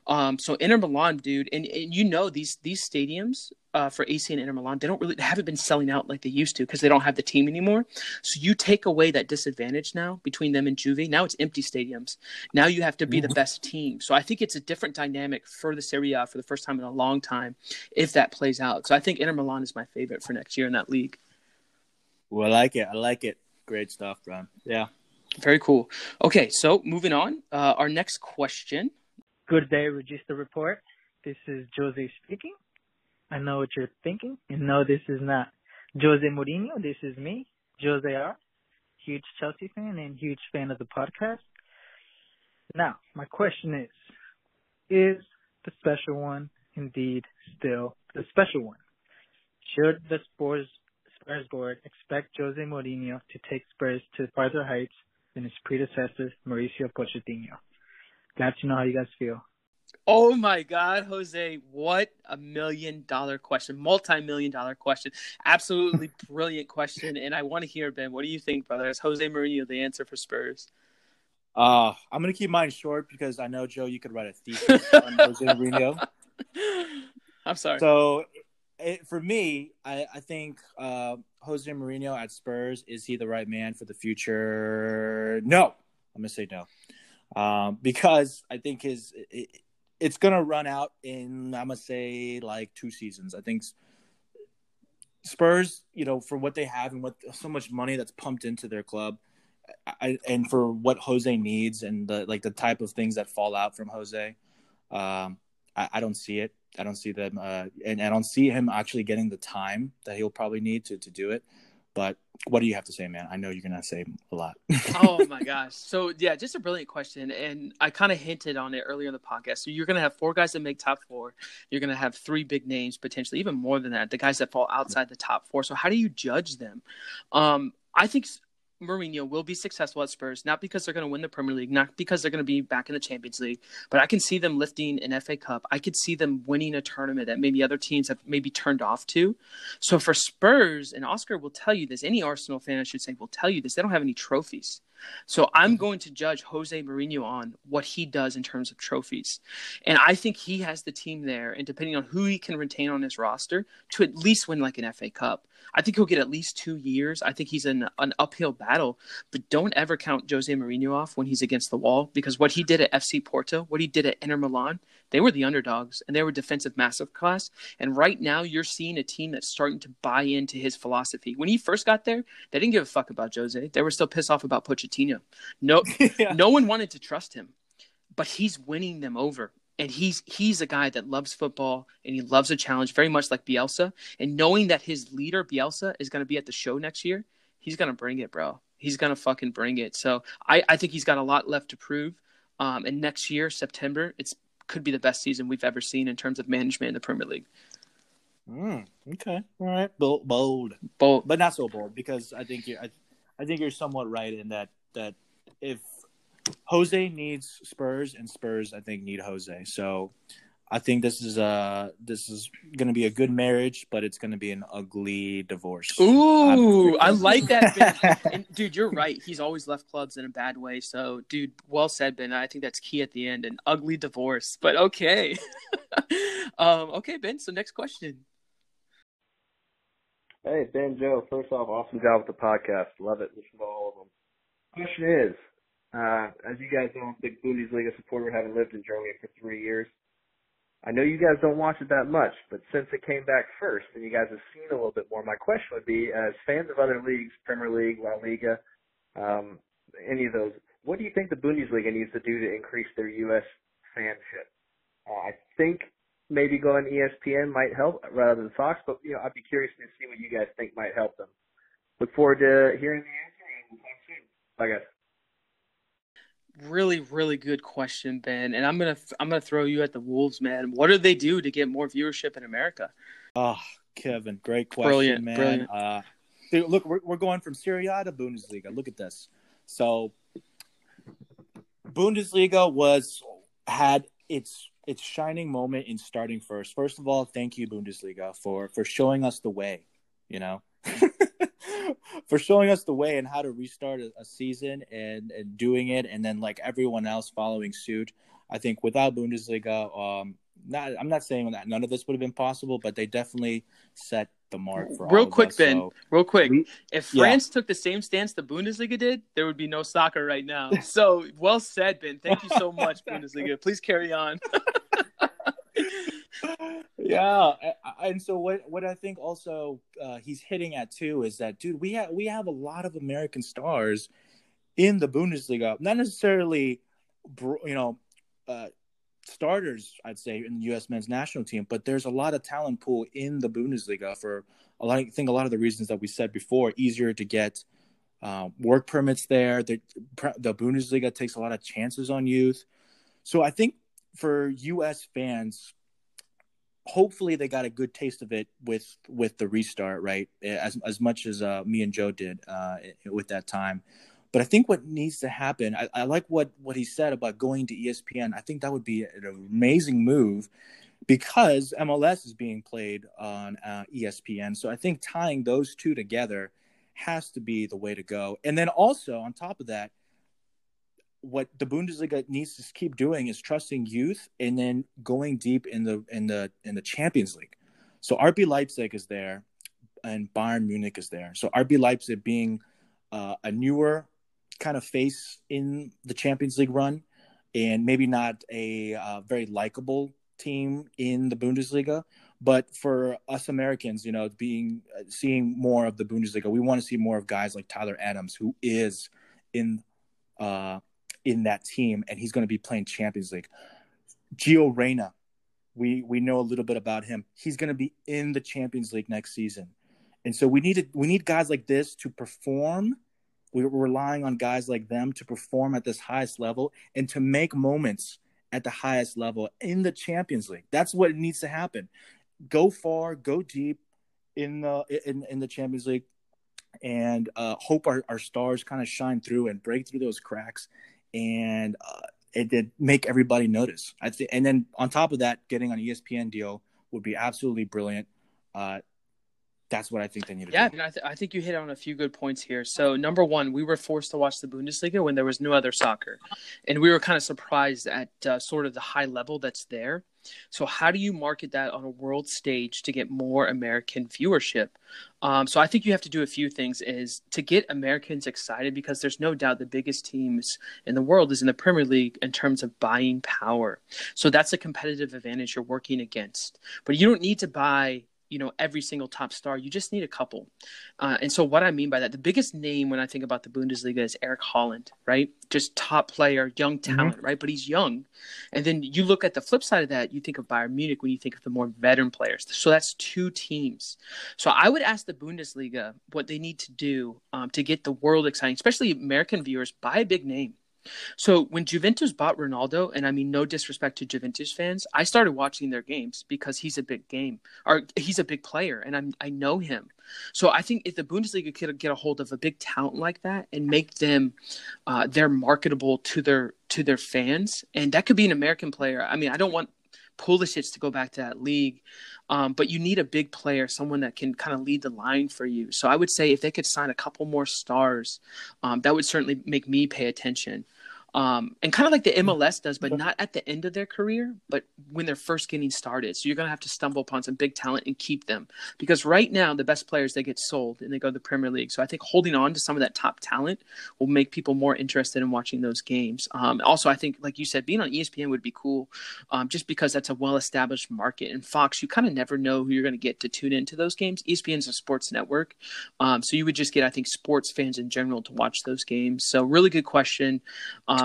Um, so Inter Milan, dude, and, and you know these these stadiums uh, for AC and Inter Milan, they don't really they haven't been selling out like they used to because they don't have the team anymore. So you take away that disadvantage now between them and Juve. Now it's empty stadiums. Now you have to be the mm-hmm. best team. So I think it's a different dynamic for the Serie A for the first time in a long time if that plays out. So I think Inter Milan is my favorite for next year in that league. Well, I like it. I like it. Great stuff, Brian. Yeah. Very cool. Okay, so moving on. Uh, our next question. Good day, Regista Report. This is Jose speaking. I know what you're thinking. And no, this is not Jose Mourinho. This is me, Jose R. Huge Chelsea fan and huge fan of the podcast. Now, my question is, is the special one indeed still the special one? Should the Spurs Spurs board expect Jose Mourinho to take Spurs to farther heights than his predecessor, Mauricio Pochettino. Glad to know how you guys feel. Oh my God, Jose, what a million dollar question, multi million dollar question. Absolutely brilliant question. And I want to hear, Ben, what do you think, brother? Is Jose Mourinho the answer for Spurs? Uh, I'm going to keep mine short because I know, Joe, you could write a thesis on Jose Mourinho. I'm sorry. So it, for me, I, I think uh, Jose Mourinho at Spurs is he the right man for the future? No, I'm gonna say no, um, because I think his it, it's gonna run out in I'm gonna say like two seasons. I think Spurs, you know, for what they have and what so much money that's pumped into their club, I, and for what Jose needs and the like the type of things that fall out from Jose, um, I, I don't see it. I don't see them, uh, and I don't see him actually getting the time that he'll probably need to to do it. But what do you have to say, man? I know you're gonna say a lot. oh my gosh! So yeah, just a brilliant question, and I kind of hinted on it earlier in the podcast. So you're gonna have four guys that make top four. You're gonna have three big names, potentially even more than that. The guys that fall outside the top four. So how do you judge them? Um, I think Mourinho will be successful at Spurs, not because they're going to win the Premier League, not because they're going to be back in the Champions League, but I can see them lifting an FA Cup. I could see them winning a tournament that maybe other teams have maybe turned off to. So for Spurs, and Oscar will tell you this, any Arsenal fan, I should say, will tell you this, they don't have any trophies. So I'm mm-hmm. going to judge Jose Mourinho on what he does in terms of trophies. And I think he has the team there, and depending on who he can retain on his roster, to at least win like an FA Cup. I think he'll get at least two years. I think he's in an uphill battle, but don't ever count Jose Mourinho off when he's against the wall because what he did at FC Porto, what he did at Inter Milan, they were the underdogs and they were defensive massive class. And right now, you're seeing a team that's starting to buy into his philosophy. When he first got there, they didn't give a fuck about Jose. They were still pissed off about Pochettino. No, yeah. no one wanted to trust him, but he's winning them over. And he's he's a guy that loves football and he loves a challenge, very much like Bielsa. And knowing that his leader Bielsa is going to be at the show next year, he's going to bring it, bro. He's going to fucking bring it. So I, I think he's got a lot left to prove. Um, and next year, September, it's could be the best season we've ever seen in terms of management in the Premier League. Mm, okay, all right, bold, bold, bold, but not so bold because I think you, I, I think you're somewhat right in that that if Jose needs Spurs and Spurs, I think need Jose. So I think this is uh this is gonna be a good marriage, but it's gonna be an ugly divorce. Ooh, I like that. and, dude, you're right. He's always left clubs in a bad way. So, dude, well said, Ben. I think that's key at the end. An ugly divorce, but okay. um, okay, Ben. So next question. Hey, Ben, Joe. First off, awesome job with the podcast. Love it. Listen to all of them. Question is, uh, as you guys know, I'm a big Bundesliga supporter, having lived in Germany for three years. I know you guys don't watch it that much, but since it came back first and you guys have seen a little bit more, my question would be, as fans of other leagues, Premier League, La Liga, um, any of those, what do you think the Bundesliga needs to do to increase their U.S. fanship? Uh, I think maybe going ESPN might help rather than Fox, but you know, I'd be curious to see what you guys think might help them. Look forward to hearing the answer and talk soon. Bye guys really really good question ben and i'm gonna i'm gonna throw you at the wolves man. What do they do to get more viewership in america? Oh kevin great question brilliant, man. brilliant. Uh, dude, look we're, we're going from Serie A to bundesliga. Look at this. So bundesliga was had its its shining moment in starting first. First of all thank you bundesliga for for showing us the way you know for showing us the way and how to restart a, a season and, and, doing it, and then like everyone else following suit. I think without Bundesliga, um, not I'm not saying that none of this would have been possible, but they definitely set the mark for real quick, us, Ben. So. Real quick, if France yeah. took the same stance the Bundesliga did, there would be no soccer right now. So well said, Ben. Thank you so much, Bundesliga. Please carry on. Yeah, and so what what I think also uh, he's hitting at too is that dude, we have we have a lot of American stars in the Bundesliga, not necessarily, you know, uh, starters. I'd say in the U.S. men's national team, but there's a lot of talent pool in the Bundesliga for a lot. I think a lot of the reasons that we said before, easier to get. Uh, work permits there. The, the Bundesliga takes a lot of chances on youth. So I think for U.S. fans, hopefully they got a good taste of it with with the restart, right? As as much as uh, me and Joe did uh, with that time. But I think what needs to happen, I, I like what what he said about going to ESPN. I think that would be an amazing move because MLS is being played on uh, ESPN. So I think tying those two together has to be the way to go. And then also on top of that, what the Bundesliga needs to keep doing is trusting youth and then going deep in the in the in the Champions League. So RB Leipzig is there, and Bayern Munich is there. So RB Leipzig being uh, a newer kind of face in the Champions League run, and maybe not a uh, very likable team in the Bundesliga. But for us Americans, you know, being uh, seeing more of the Bundesliga, we want to see more of guys like Tyler Adams, who is in uh, in that team, and he's going to be playing Champions League. Gio Reyna, we we know a little bit about him. He's going to be in the Champions League next season, and so we need to, we need guys like this to perform. We're relying on guys like them to perform at this highest level and to make moments at the highest level in the Champions League. That's what needs to happen. Go far, go deep in the in, in the Champions League, and uh, hope our, our stars kind of shine through and break through those cracks, and uh, it did make everybody notice. I think, and then on top of that, getting an ESPN deal would be absolutely brilliant. Uh, that's what I think they need to yeah, do. Yeah, I, th- I think you hit on a few good points here. So, number one, we were forced to watch the Bundesliga when there was no other soccer. And we were kind of surprised at uh, sort of the high level that's there. So, how do you market that on a world stage to get more American viewership? Um, so, I think you have to do a few things is to get Americans excited because there's no doubt the biggest teams in the world is in the Premier League in terms of buying power. So, that's a competitive advantage you're working against. But you don't need to buy you know every single top star. You just need a couple. Uh, and so what I mean by that, the biggest name when I think about the Bundesliga is Erling Haaland, right? Just top player, young mm-hmm. talent, mm-hmm. right? But he's young. And then you look at the flip side of that, you think of Bayern Munich when you think of the more veteran players. So that's two teams. So I would ask the Bundesliga what they need to do um, to get the world exciting, especially American viewers, buy a big name. So when Juventus bought Ronaldo, and I mean no disrespect to Juventus fans, I started watching their games because he's a big game or he's a big player, and I'm I know him. So I think if the Bundesliga could get a hold of a big talent like that and make them, uh, they're marketable to their to their fans, and that could be an American player. I mean, I don't want Pulisic to go back to that league. Um, but you need a big player, someone that can kind of lead the line for you. So I would say if they could sign a couple more stars, um, that would certainly make me pay attention um, and kind of like the MLS does, but not at the end of their career, but when they're first getting started. So you're going to have to stumble upon some big talent and keep them because right now the best players they get sold and they go to the Premier League. So I think holding on to some of that top talent will make people more interested in watching those games. Um, also, I think like you said, being on ESPN would be cool, um, just because that's a well-established market. And Fox, you kind of never know who you're going to get to tune into those games. ESPN is a sports network, um, so you would just get I think sports fans in general to watch those games. So really good question.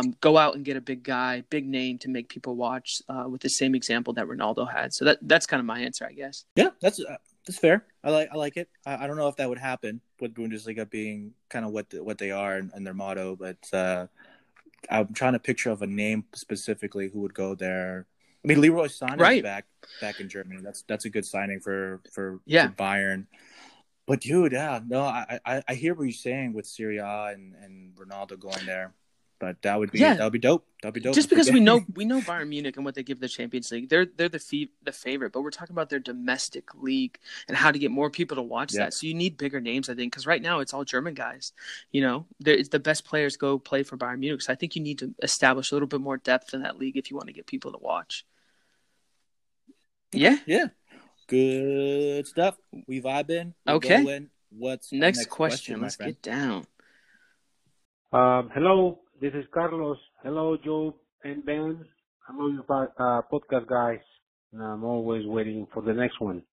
Um, go out and get a big guy, big name to make people watch uh, with the same example that Ronaldo had. So that that's kind of my answer, I guess. Yeah, that's uh, that's fair. I like I like it. I, I, don't know if that would happen with Bundesliga being kind of what the, what they are and, and their motto, but uh, I'm trying to picture of a name specifically who would go there. I mean, Leroy Sané right. back back in Germany. That's that's a good signing for for, yeah. for Bayern. But dude, yeah, no, I, I I hear what you're saying with Serie A and and Ronaldo going there. But that would be yeah. that would be dope. That'd be dope. Just because we know we know Bayern Munich and what they give the Champions League, they're they're the fee, the favorite. But we're talking about their domestic league and how to get more people to watch yeah. that. So you need bigger names, I think, because right now it's all German guys. You know, the best players go play for Bayern Munich. So I think you need to establish a little bit more depth in that league if you want to get people to watch. Yeah, yeah, good stuff. We vibing. Okay. Going. What's next, next question? question Let's friend? get down. Um, hello, this is Carlos. Hello, Joe and Ben. Hello, you uh, podcast guys. I'm always waiting for the next one.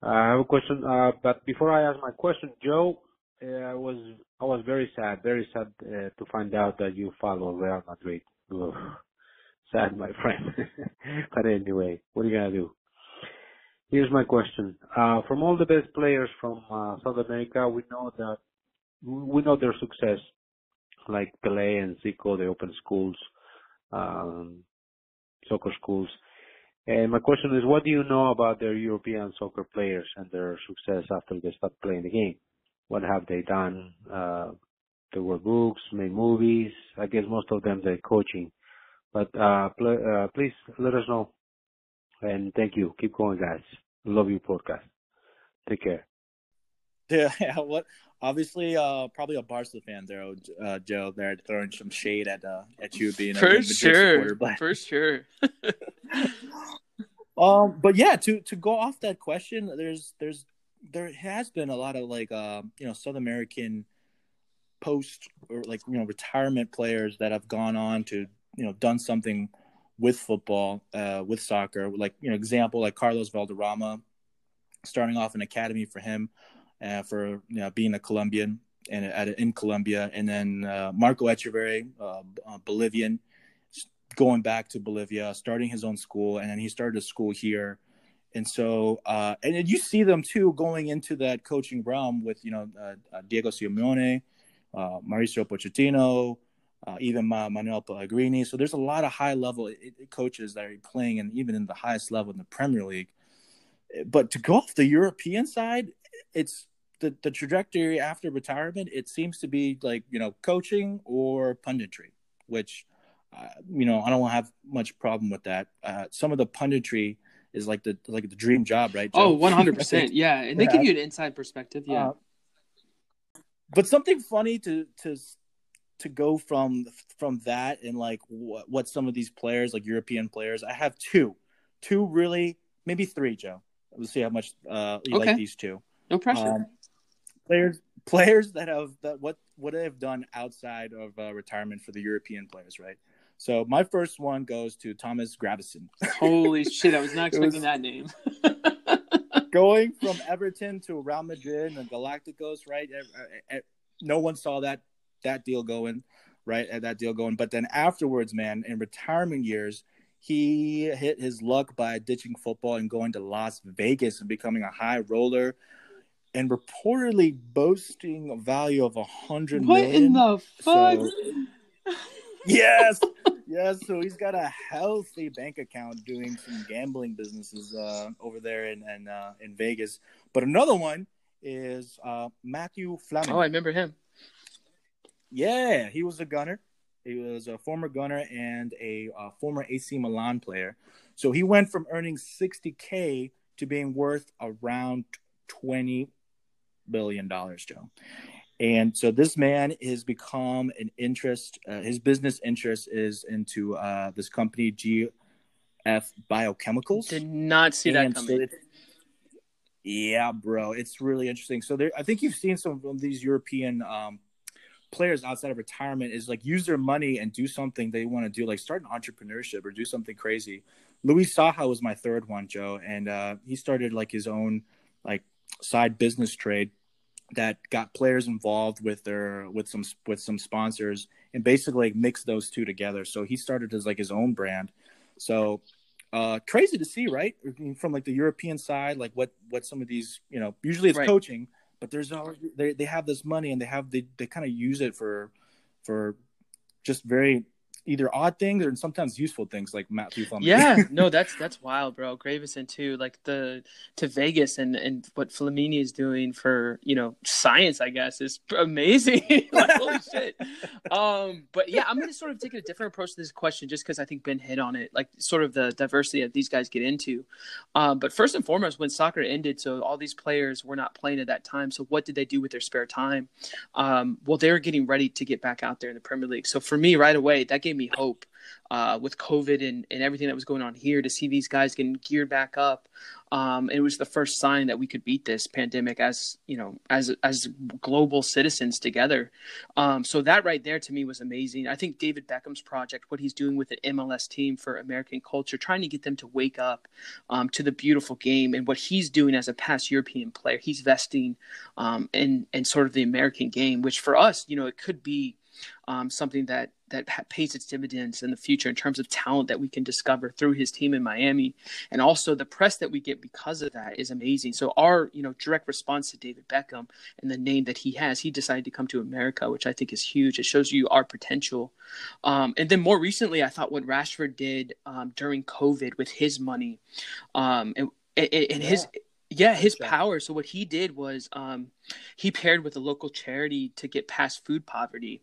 Uh, I have a question, uh, but before I ask my question, Joe, uh, I was I was very sad, very sad uh, to find out that you follow Real Madrid. Ugh. Sad, my friend. but anyway, what are you gonna do? Here's my question. Uh, from all the best players from South America, we know that we know their success like Pele and Zico, they open schools, um, soccer schools. And my question is, what do you know about their European soccer players and their success after they start playing the game? What have they done? Uh, there were books, made movies. I guess most of them they're coaching. But uh, pl- uh, please let us know. And thank you. Keep going, guys. Love you, podcast. Take care. Yeah, what obviously uh probably a Barca fan there, uh, Joe. They're throwing some shade at uh, at you being for a sure, but... for sure. um, but yeah, to to go off that question, there's there's there has been a lot of like uh, you know South American post or like you know retirement players that have gone on to you know done something with football, uh, with soccer. Like you know, example like Carlos Valderrama, starting off an academy for him uh, for you know being a Colombian and at, in Colombia, and then uh, Marco Etcheverry, uh, uh, Bolivian, going back to Bolivia, starting his own school, and then he started a school here. And so, uh, and you see them too going into that coaching realm with you know uh, Diego Simeone, Mauricio Pochettino, even Manuel Pellegrini. So there's a lot of high level coaches that are playing, and even in the highest level in the Premier League. But to go off the European side, it's the, the trajectory after retirement. It seems to be like you know coaching or punditry, which uh, you know I don't have much problem with that. Uh, some of the punditry is like the like the dream job, right? Joe? Oh, one hundred percent, yeah. And they yeah. give you an inside perspective, yeah. Uh, but something funny to to to go from from that and like what, what some of these players like European players. I have two, two really maybe three, Joe. Let's see how much uh, you okay. like these two. No pressure. Um, players players that have that what what they have done outside of uh, retirement for the European players, right? So my first one goes to Thomas Gravesen. Holy shit! I was not expecting was, that name. going from Everton to Real Madrid and Galacticos, right? No one saw that that deal going, right? That deal going, but then afterwards, man, in retirement years, he hit his luck by ditching football and going to Las Vegas and becoming a high roller, and reportedly boasting a value of a hundred million. What in the fuck? So, yes, yes. So he's got a healthy bank account doing some gambling businesses uh, over there in in, uh, in Vegas. But another one is uh, Matthew Flamini. Oh, I remember him. Yeah, he was a gunner. He was a former gunner and a uh, former AC Milan player. So he went from earning 60k to being worth around 20 billion dollars, Joe. And so this man has become an interest. Uh, his business interest is into uh, this company, GF Biochemicals. Did not see and that coming. So yeah, bro, it's really interesting. So there, I think you've seen some of these European um, players outside of retirement is like use their money and do something they want to do, like start an entrepreneurship or do something crazy. Luis Saha was my third one, Joe, and uh, he started like his own like side business trade that got players involved with their with some with some sponsors and basically mixed those two together. So he started as like his own brand. So uh crazy to see, right? From like the European side, like what what some of these, you know, usually it's right. coaching, but there's always they they have this money and they have they they kind of use it for for just very either odd things or sometimes useful things like Matt Flamini. Yeah, no, that's that's wild, bro. Gravesen too, like the to Vegas and and what Flamini is doing for you know science, I guess, is amazing. like, holy shit. Um, but yeah, I'm gonna sort of take a different approach to this question just because I think Ben hit on it, like sort of the diversity that these guys get into. Um, but first and foremost, when soccer ended, so all these players were not playing at that time. So what did they do with their spare time? Um, well, they were getting ready to get back out there in the Premier League. So for me, right away, that gave me hope uh, with COVID and, and everything that was going on here to see these guys getting geared back up. Um, it was the first sign that we could beat this pandemic as you know as as global citizens together. Um, so that right there to me was amazing. I think David Beckham's project, what he's doing with the MLS team for American culture, trying to get them to wake up um, to the beautiful game, and what he's doing as a past European player, he's vesting um, in in sort of the American game, which for us, you know, it could be um, something that that pays its dividends in the future in terms of talent that we can discover through his team in Miami, and also the press that we get because of that is amazing. So our you know direct response to David Beckham and the name that he has, he decided to come to America, which I think is huge. It shows you our potential. Um, and then more recently, I thought what Rashford did um, during COVID with his money, um, and, and, and yeah. his yeah, his power. So what he did was um, he paired with a local charity to get past food poverty.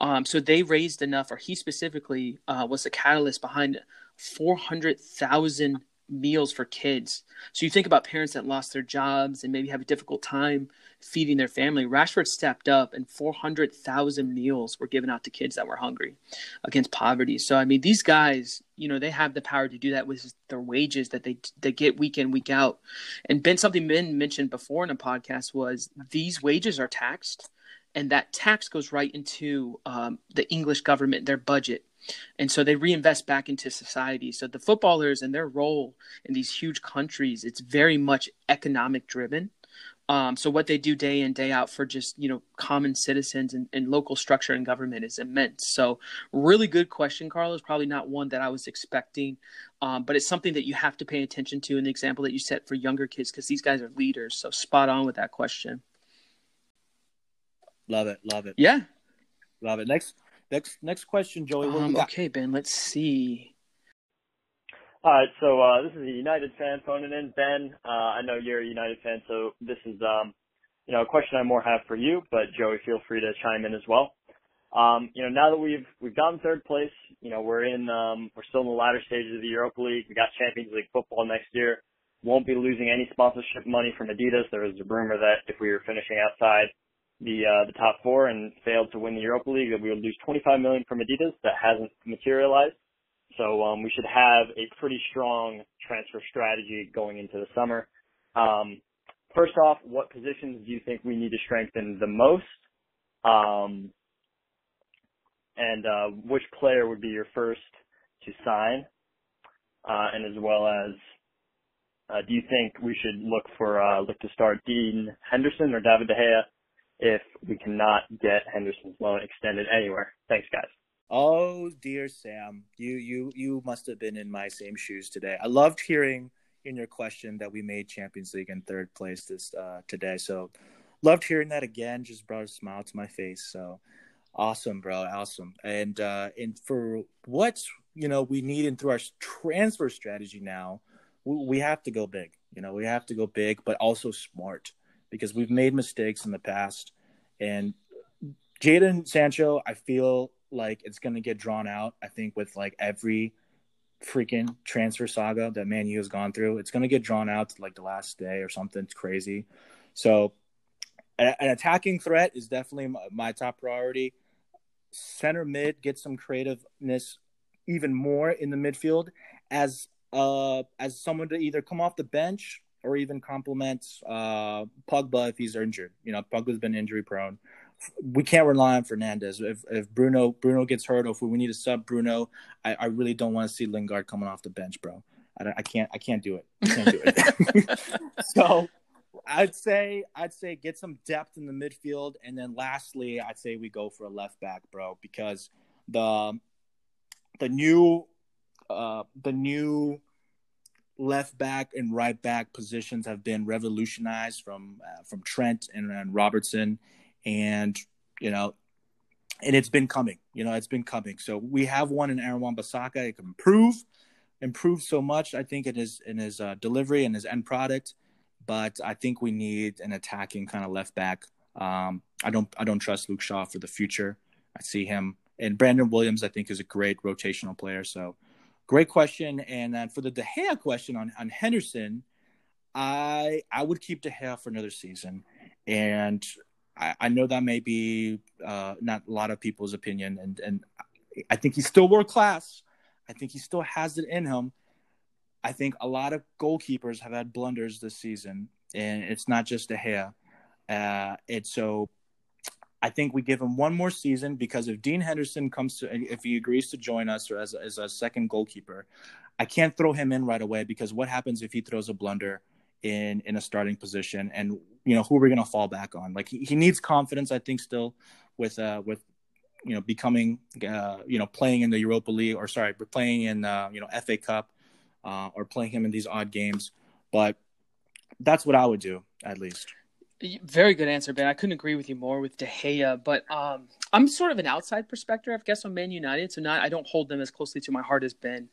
Um, so they raised enough, or he specifically uh, was the catalyst behind four hundred thousand meals for kids. So you think about parents that lost their jobs and maybe have a difficult time feeding their family. Rashford stepped up and 400,000 meals were given out to kids that were hungry against poverty. So I mean these guys, you know, they have the power to do that with their wages that they they get week in week out. And Ben something Ben mentioned before in a podcast was these wages are taxed and that tax goes right into um, the English government, their budget. And so they reinvest back into society. So the footballers and their role in these huge countries, it's very much economic driven. Um, so what they do day in day out for just you know common citizens and, and local structure and government is immense. So really good question, Carlos. Probably not one that I was expecting, um, but it's something that you have to pay attention to in the example that you set for younger kids because these guys are leaders. So spot on with that question. Love it, love it. Yeah, love it. Next, next, next question, Joey. Um, okay, Ben. Let's see. All right, so uh, this is a United fan phoning in. Ben, uh, I know you're a United fan, so this is um, you know a question I more have for you, but Joey, feel free to chime in as well. Um, you know, now that we've we've gotten third place, you know, we're in um, we're still in the latter stages of the Europa League. We got Champions League football next year. Won't be losing any sponsorship money from Adidas. There was a rumor that if we were finishing outside the uh, the top four and failed to win the Europa League, that we would lose 25 million from Adidas. That hasn't materialized. So um, we should have a pretty strong transfer strategy going into the summer. Um, first off, what positions do you think we need to strengthen the most? Um, and uh, which player would be your first to sign? Uh, and as well as, uh, do you think we should look for uh, look to start Dean Henderson or David De Gea if we cannot get Henderson's loan extended anywhere? Thanks, guys. Oh dear Sam, you you you must have been in my same shoes today. I loved hearing in your question that we made Champions League in third place this uh, today. So loved hearing that again. Just brought a smile to my face. So awesome, bro, awesome. And uh, and for what you know we need in through our transfer strategy now, we, we have to go big. You know, we have to go big, but also smart because we've made mistakes in the past. And Jadon Sancho, I feel like it's going to get drawn out. I think with like every freaking transfer saga that Man U has gone through, it's going to get drawn out to like the last day or something It's crazy. So, an, attacking threat is definitely my top priority. Center mid, get some creativeness even more in the midfield as uh as someone to either come off the bench or even complement uh Pogba if he's injured. You know, Pogba's been injury prone we can't rely on Fernandes. If if Bruno Bruno gets hurt, or if we need to sub Bruno, I, I really don't want to see Lingard coming off the bench, bro. I, I can't I can't do it. I can't do it. so I'd say I'd say get some depth in the midfield, and then lastly, I'd say we go for a left back, bro, because the the new uh the new left back and right back positions have been revolutionized from uh, from Trent and, and Robertson and you know, and it's been coming. You know, it's been coming. So we have one in Aaron Wan-Bissaka. It can improve, improve so much. I think in his in his uh, delivery and his end product, but I think we need an attacking kind of left back. Um, I don't I don't trust Luke Shaw for the future. I see him and Brandon Williams. I think is a great rotational player. So great question. And then for the De Gea question on on Henderson, I I would keep De Gea for another season. And I, I know that may be uh, not a lot of people's opinion, and and I think he's still world class. I think he still has it in him. I think a lot of goalkeepers have had blunders this season, and it's not just De Gea. Uh, it's so I think we give him one more season because if Dean Henderson comes to, if he agrees to join us or as, as a second goalkeeper, I can't throw him in right away because what happens if he throws a blunder in in a starting position and you know who are we going to fall back on? Like he, he needs confidence i think still with uh with you know becoming uh you know playing in the europa league or sorry playing in uh you know fa cup uh or playing him in these odd games. But that's what i would do at least very good answer, Ben. I couldn't agree with you more with De Gea, but um, I'm sort of an outside perspective, I guess, on Man United. So not I don't hold them as closely to my heart as Ben,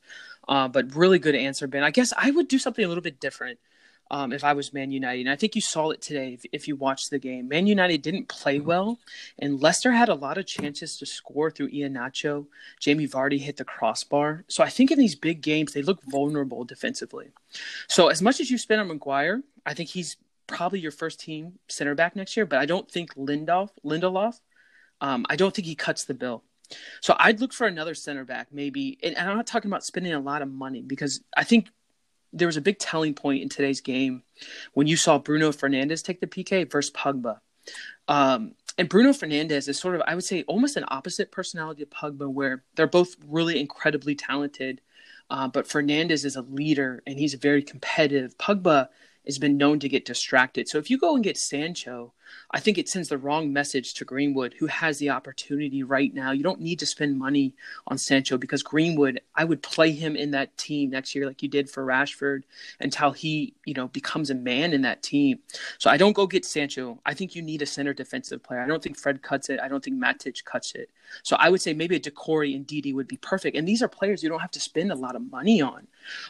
uh, but really good answer, Ben. I guess I would do something a little bit different um, if I was Man United. And I think you saw it today if, if, you watched the game. Man United didn't play well, and Leicester had a lot of chances to score through Iheanacho. Jamie Vardy hit the crossbar. So I think in these big games, they look vulnerable defensively. So as much as you spend on Maguire, I think he's probably your first team center back next year, but I don't think Lindelof, Lindelof, um, I don't think he cuts the bill. So I'd look for another center back, maybe. And I'm not talking about spending a lot of money because I think there was a big telling point in today's game when you saw Bruno Fernandes take the PK versus Pogba. Um, and Bruno Fernandes is sort of, I would say, almost an opposite personality of Pogba, where they're both really incredibly talented. Uh, but Fernandes is a leader and he's very competitive. Pogba has been known to get distracted. So if you go and get Sancho, I think it sends the wrong message to Greenwood, who has the opportunity right now. You don't need to spend money on Sancho because Greenwood, I would play him in that team next year, like you did for Rashford, until he, you know, becomes a man in that team. So I don't go get Sancho. I think you need a center defensive player. I don't think Fred cuts it. I don't think Matic cuts it. So I would say maybe a Doucouré and Didi would be perfect. And these are players you don't have to spend a lot of money on.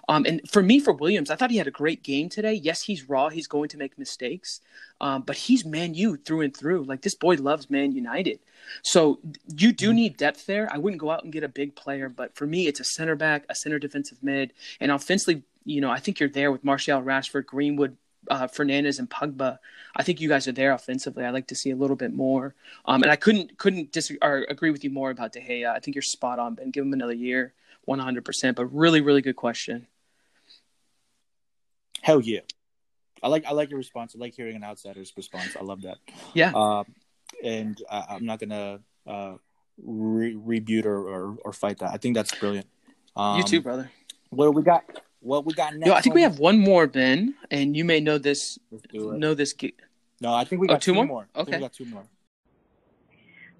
Um, and for me, for Williams, I thought he had a great game today. Yes, he's raw. He's going to make mistakes, um, but he's Man U through and through. Like this boy loves Man United. So you do mm-hmm. need depth there. I wouldn't go out and get a big player, but for me, it's a center back, a center defensive mid, and offensively, you know, I think you're there with Martial, Rashford, Greenwood, uh, Fernandes, and Pogba. I think you guys are there offensively. I'd like to see a little bit more. Um, and I couldn't couldn't disagree or agree with you more about De Gea. I think you're spot on, Ben. Give him another year. 100%. But really, really good question. Hell yeah. I like I like your response. I like hearing an outsider's response. I love that. Yeah. Uh, and I, am not gonna uh, re- rebuke or, or, or fight that. I think that's brilliant. Um, you too, brother. What we got? What we got next? Yo, I think we have one more, Ben, and you may know this. Know this. No, I think we got oh, two, two, more. more. Okay, we got two more.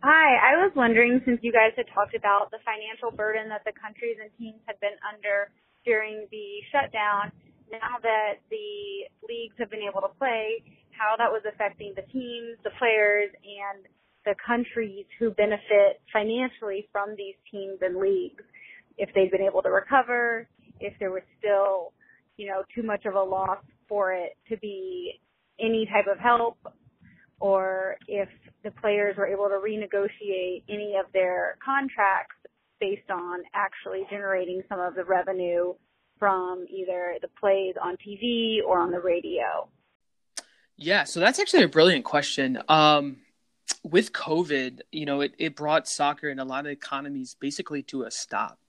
Hi, I was wondering since you guys had talked about the financial burden that the countries and teams had been under during the shutdown, now that the leagues have been able to play, how that was affecting the teams, the players, and the countries who benefit financially from these teams and leagues. If they've been able to recover, if there was still, you know, too much of a loss for it to be any type of help, or if the players were able to renegotiate any of their contracts based on actually generating some of the revenue from either the plays on TV or on the radio? Yeah, so that's actually a brilliant question. Um, with COVID, you know, it, it brought soccer and a lot of economies basically to a stop.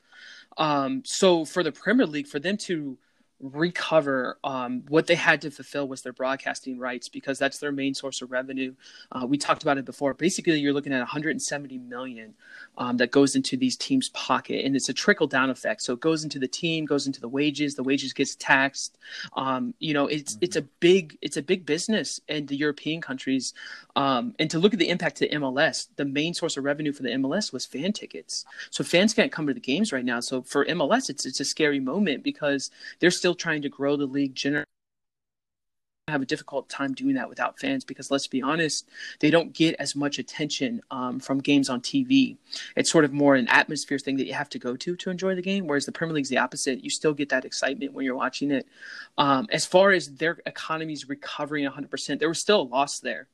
Um, so for the Premier League, for them to recover um, what they had to fulfill was their broadcasting rights because that's their main source of revenue. Uh, we talked about it before. Basically, you're looking at 170 million um, that goes into these teams' pocket, and it's a trickle down effect. So it goes into the team, goes into the wages. The wages gets taxed. Um, you know, it's mm-hmm. it's a big it's a big business in the European countries. Um, and to look at the impact to MLS, the main source of revenue for the MLS was fan tickets. So fans can't come to the games right now. So for MLS, it's it's a scary moment because they're still trying to grow the league generally have a difficult time doing that without fans because let's be honest, they don't get as much attention um, from games on TV. It's sort of more an atmosphere thing that you have to go to to enjoy the game, whereas the Premier League's the opposite. You still get that excitement when you're watching it. Um, as far as their economies recovering 100%, there was still a loss there.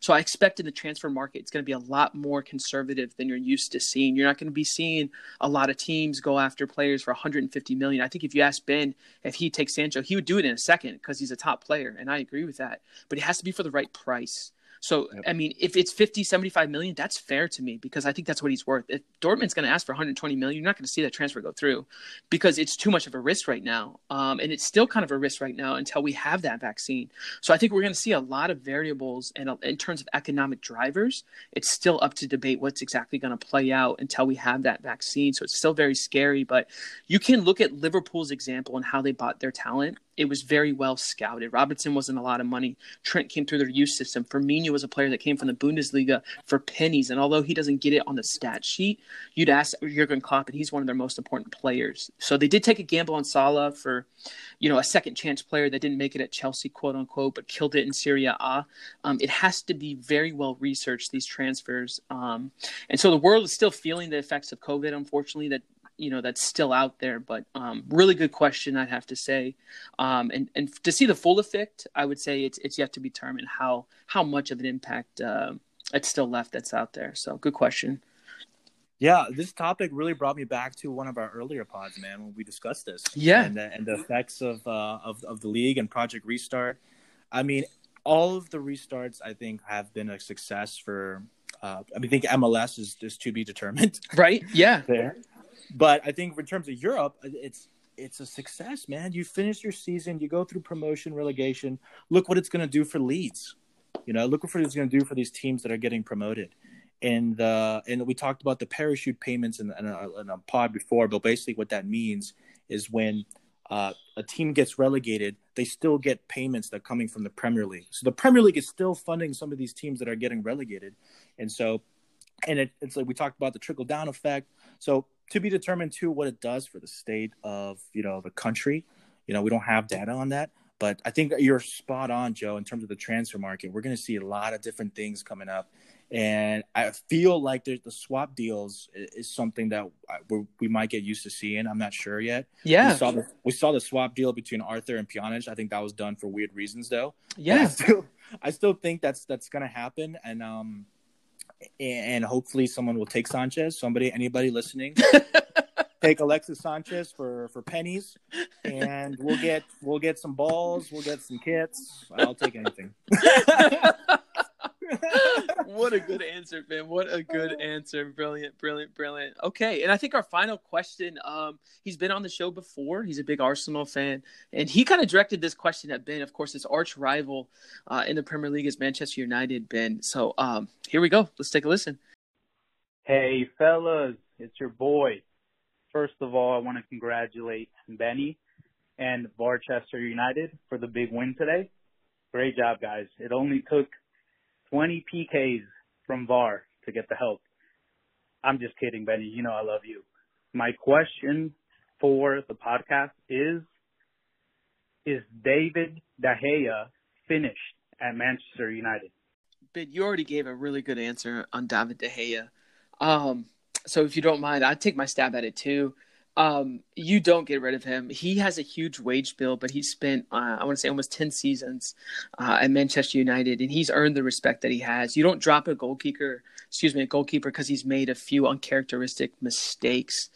So I expect in the transfer market, it's going to be a lot more conservative than you're used to seeing. You're not going to be seeing a lot of teams go after players for 150 million. I think if you ask Ben if he takes Sancho, he would do it in a second because he's a top player, and I agree with that. But it has to be for the right price. So, yep. I mean, if it's 50, 75 million, that's fair to me because I think that's what he's worth. If Dortmund's going to ask for 120 million, you're not going to see that transfer go through because it's too much of a risk right now. Um, and it's still kind of a risk right now until we have that vaccine. So I think we're going to see a lot of variables and in terms of economic drivers, it's still up to debate what's exactly going to play out until we have that vaccine. So it's still very scary, but you can look at Liverpool's example and how they bought their talent it was very well scouted. Robertson wasn't a lot of money. Trent came through their youth system. Firmino was a player that came from the Bundesliga for pennies. And although he doesn't get it on the stat sheet, you'd ask Jurgen Klopp, and he's one of their most important players. So they did take a gamble on Salah for, you know, a second chance player that didn't make it at Chelsea, quote unquote, but killed it in Serie A. Um, it has to be very well researched, these transfers. Um, and so the world is still feeling the effects of COVID, unfortunately, that you know that's still out there but um, really good question i'd have to say um, and and to see the full effect i would say it's it's yet to be determined how how much of an impact uh, it's still left that's out there so good question yeah this topic really brought me back to one of our earlier pods man when we discussed this yeah and, and the effects of uh, of, of the league and project restart i mean all of the restarts i think have been a success for uh, I mean, I think MLS is, is to be determined. Right. Yeah. there. But I think in terms of Europe, it's it's a success, man. You finish your season, you go through promotion, relegation. Look what it's going to do for Leeds. You know, look what it's going to do for these teams that are getting promoted. And uh, and we talked about the parachute payments in, in, a, in a pod before, but basically what that means is when uh, a team gets relegated, they still get payments that are coming from the Premier League. So the Premier League is still funding some of these teams that are getting relegated, and so and it, it's like we talked about the trickle down effect. So to be determined too what it does for the state of you know the country. You know we don't have data on that, but I think you're spot on, Joe, in terms of the transfer market. We're going to see a lot of different things coming up, and I feel like the swap deals is something that we might get used to seeing. I'm not sure yet. Yeah, we saw the, we saw the swap deal between Arthur and Pjanic. I think that was done for weird reasons, though. Yeah, I still, I still think that's that's going to happen, and um, and hopefully someone will take Sanchez. Somebody, anybody listening, take Alexis Sanchez for for pennies, and we'll get we'll get some balls, we'll get some kits. I'll take anything. what a good answer, Ben. What a good answer. Brilliant, brilliant, brilliant. Okay, and I think our final question. Um, he's been on the show before. He's a big Arsenal fan, and he kind of directed this question at Ben. Of course, his arch rival uh, in the Premier League is Manchester United. Ben. So um, here we go. Let's take a listen. Hey, fellas, it's your boy. First of all, I want to congratulate Benny and Barchester United for the big win today. Great job, guys. It only took 20 PKs from VAR to get the help. I'm just kidding, Benny. You know I love you. My question for the podcast is Is David De Gea finished at Manchester United? Ben, you already gave a really good answer on David De Gea. Um, so if you don't mind, I'd take my stab at it too um, you don't get rid of him. He has a huge wage bill, but he spent, uh, I want to say, almost 10 seasons uh, at Manchester United, and he's earned the respect that he has. You don't drop a goalkeeper, excuse me, a goalkeeper because he's made a few uncharacteristic mistakes.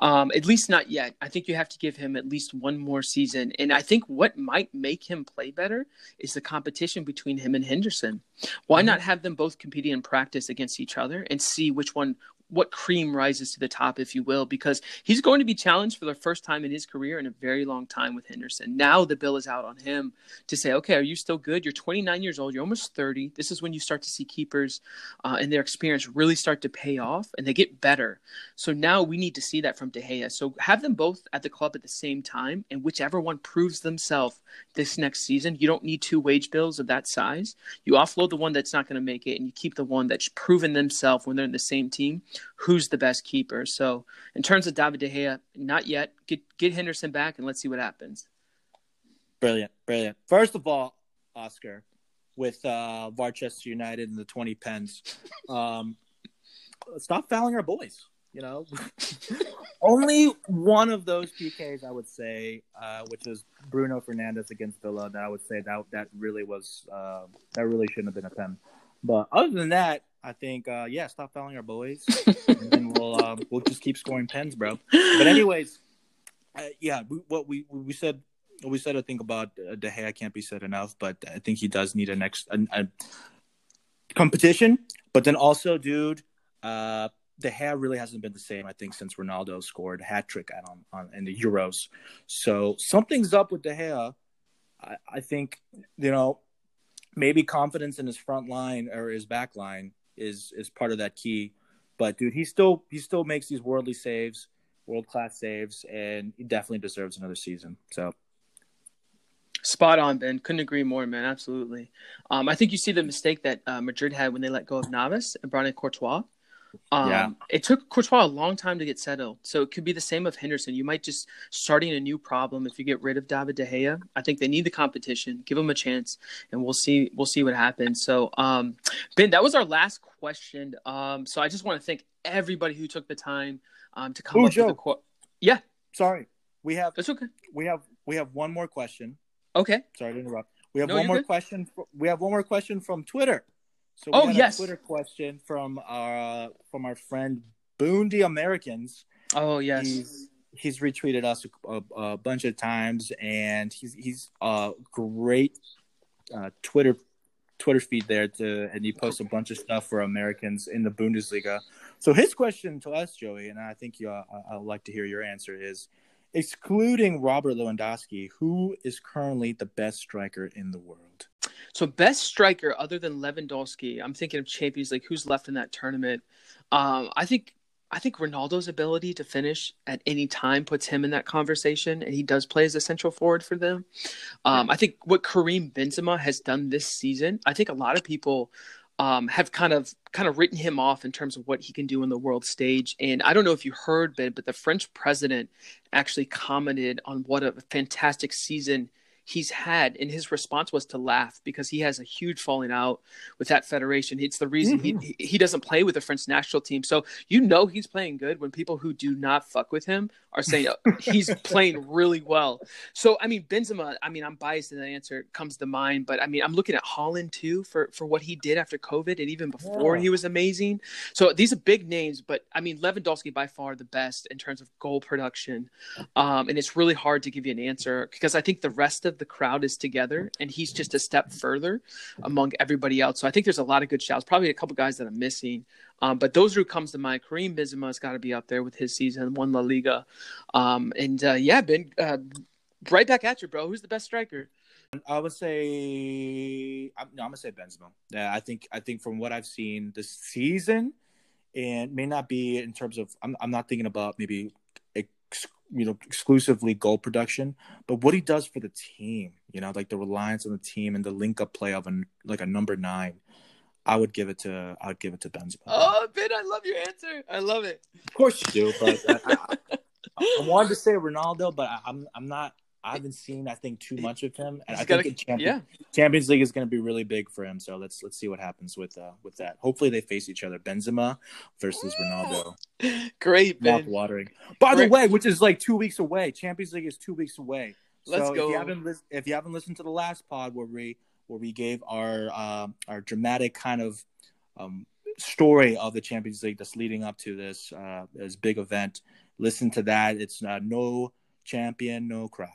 Um, at least not yet. I think you have to give him at least one more season. And I think what might make him play better is the competition between him and Henderson. Why mm-hmm. not have them both competing in practice against each other and see which one what cream rises to the top, if you will, because he's going to be challenged for the first time in his career in a very long time with Henderson. Now the bill is out on him to say, okay, are you still good? You're 29 years old. You're almost 30. This is when you start to see keepers uh, and their experience really start to pay off and they get better. So now we need to see that from De Gea. So have them both at the club at the same time, and whichever one proves themselves this next season, you don't need two wage bills of that size. You offload the one that's not going to make it, and you keep the one that's proven themselves when they're in the same team who's the best keeper. So in terms of David De Gea, not yet. Get get Henderson back and let's see what happens. Brilliant, brilliant. First of all, Oscar, with uh Barchester United and the twenty pens, um, stop fouling our boys. You know, only one of those PKs I would say, uh, which was Bruno Fernandes against Villa. That I would say that that really was uh, that really shouldn't have been a pen. But other than that, I think uh, yeah, stop fouling our boys, and then we'll um, we'll just keep scoring pens, bro. But anyways, uh, yeah, we, what we we said we said I think about uh, De Gea can't be said enough, but I think he does need a next a, a competition. But then also, dude, uh, De Gea really hasn't been the same. I think since Ronaldo scored a hat trick on, on in the Euros, so something's up with De Gea. I, I think you know maybe confidence in his front line or his back line is is part of that key. But dude, he still he still makes these worldly saves, world class saves, and he definitely deserves another season. So Spot on, Ben. Couldn't agree more, man. Absolutely. Um, I think you see the mistake that uh, Madrid had when they let go of Navas and brought in Courtois. Um, yeah. It took Courtois a long time to get settled. So it could be the same of Henderson. You might just starting a new problem if you get rid of David De Gea. I think they need the competition. Give them a chance, and we'll see. We'll see what happens. So, um, Ben, that was our last question. Um, so I just want to thank everybody who took the time um, to come Ooh, up Joe. with a quote. Yeah. Sorry, we have. That's okay. We have we have one more question. Okay. Sorry to interrupt. We have No, one more good. question. We have one more question from Twitter. So we Oh, got yes. a Twitter question from our from our friend Boondy Americans. Oh yes. He's, he's retweeted us a, a, a bunch of times, and he's he's a great uh, Twitter Twitter feed there to, and he posts a bunch of stuff for Americans in the Bundesliga. So his question to us, Joey, and I think you, uh, I'd like to hear your answer is. Excluding Robert Lewandowski, who is currently the best striker in the world? So best striker other than Lewandowski, I'm thinking of Champions League. Who's left in that tournament? Um, I think I think Ronaldo's ability to finish at any time puts him in that conversation, and he does play as a central forward for them. Um, I think what Karim Benzema has done this season, I think a lot of people um, have kind of kind of written him off in terms of what he can do in the world stage. And I don't know if you heard, Ben, but the French president actually commented on what a fantastic season he's had and his response was to laugh because he has a huge falling out with that federation. It's the reason mm-hmm. he he doesn't play with the french national team. So you know he's playing good when people who do not fuck with him are saying oh, he's playing really well. So i mean benzema i mean i'm biased in the answer comes to mind but i mean i'm looking at Haaland too for for what he did after covid and even before yeah. he was amazing. So these are big names but i mean lewandowski by far the best in terms of goal production. Um, and it's really hard to give you an answer because i think the rest of the crowd is together, and he's just a step further among everybody else. So I think there's a lot of good shouts. Probably a couple guys that I'm missing, um, but those who comes to mind. Karim Benzema's got to be up there with his season, one La Liga, um, and uh, yeah, Ben, uh, right back at you, bro. Who's the best striker? I would say I'm, no, I'm gonna say Benzema. Yeah, I think I think from what I've seen this season, and may not be in terms of I'm I'm not thinking about maybe you know exclusively goal production, but what he does for the team, you know, like the reliance on the team and the link up play of a like a number nine. I would give it to I would give it to Benzema. Oh, Ben, I love your answer. I love it. Of course you do, but I, I, I, wanted to say Ronaldo, but I, I'm I'm not I haven't seen I think too much of him, and He's I think gotta, Champions, yeah. Champions League is going to be really big for him. So let's let's see what happens with uh with that. Hopefully they face each other, Benzema versus Ronaldo. Great, mouth watering. By Great. the way, which is like two weeks away. Champions League is two weeks away. Let's so go. If you haven't li- if you haven't listened to the last pod where we where we gave our uh, our dramatic kind of um, story of the Champions League that's leading up to this uh, this big event, listen to that. It's uh, no champion, no cry.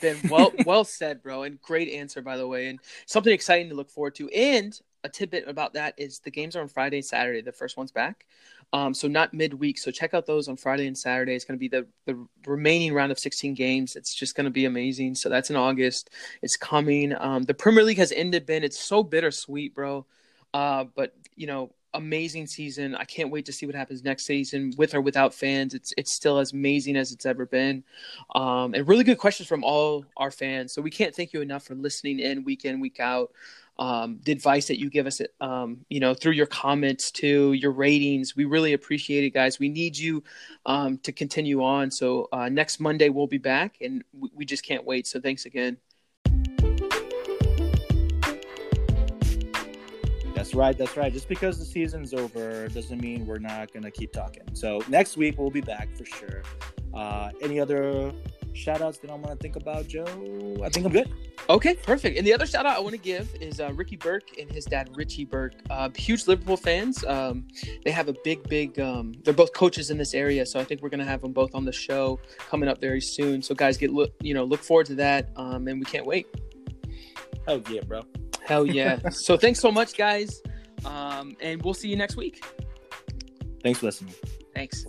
Ben, well, well said, bro, and great answer by the way, and something exciting to look forward to. And a tidbit about that is the games are on Friday and Saturday. The first one's back, um, so not midweek. So check out those on Friday and Saturday. It's going to be the the remaining round of 16 games. It's just going to be amazing. So that's in August. It's coming. Um, the Premier League has ended. Ben, it's so bittersweet, bro. Uh, but you know, amazing season. I can't wait to see what happens next season with or without fans. It's it's still as amazing as it's ever been. Um, and really good questions from all our fans. So we can't thank you enough for listening in week in week out. Um, the advice that you give us, um, you know, through your comments to your ratings, we really appreciate it, guys. We need you um, to continue on. So uh, next Monday we'll be back, and we, we just can't wait. So thanks again. Right. That's right. Just because the season's over doesn't mean we're not gonna keep talking. So next week we'll be back for sure. Uh, any other shout outs that I want to think about, Joe? I think I'm good. Okay, perfect. And the other shout out I want to give is uh, Ricky Burke and his dad, Richie Burke. Uh, huge Liverpool fans. Um, they have a big, big, um, they're both coaches in this area. So I think we're going to have them both on the show coming up very soon. So guys, get, look, you know, look forward to that. Um, and we can't wait. Oh, yeah, bro. Hell yeah. so thanks so much, guys. Um, and we'll see you next week. Thanks for listening. Thanks.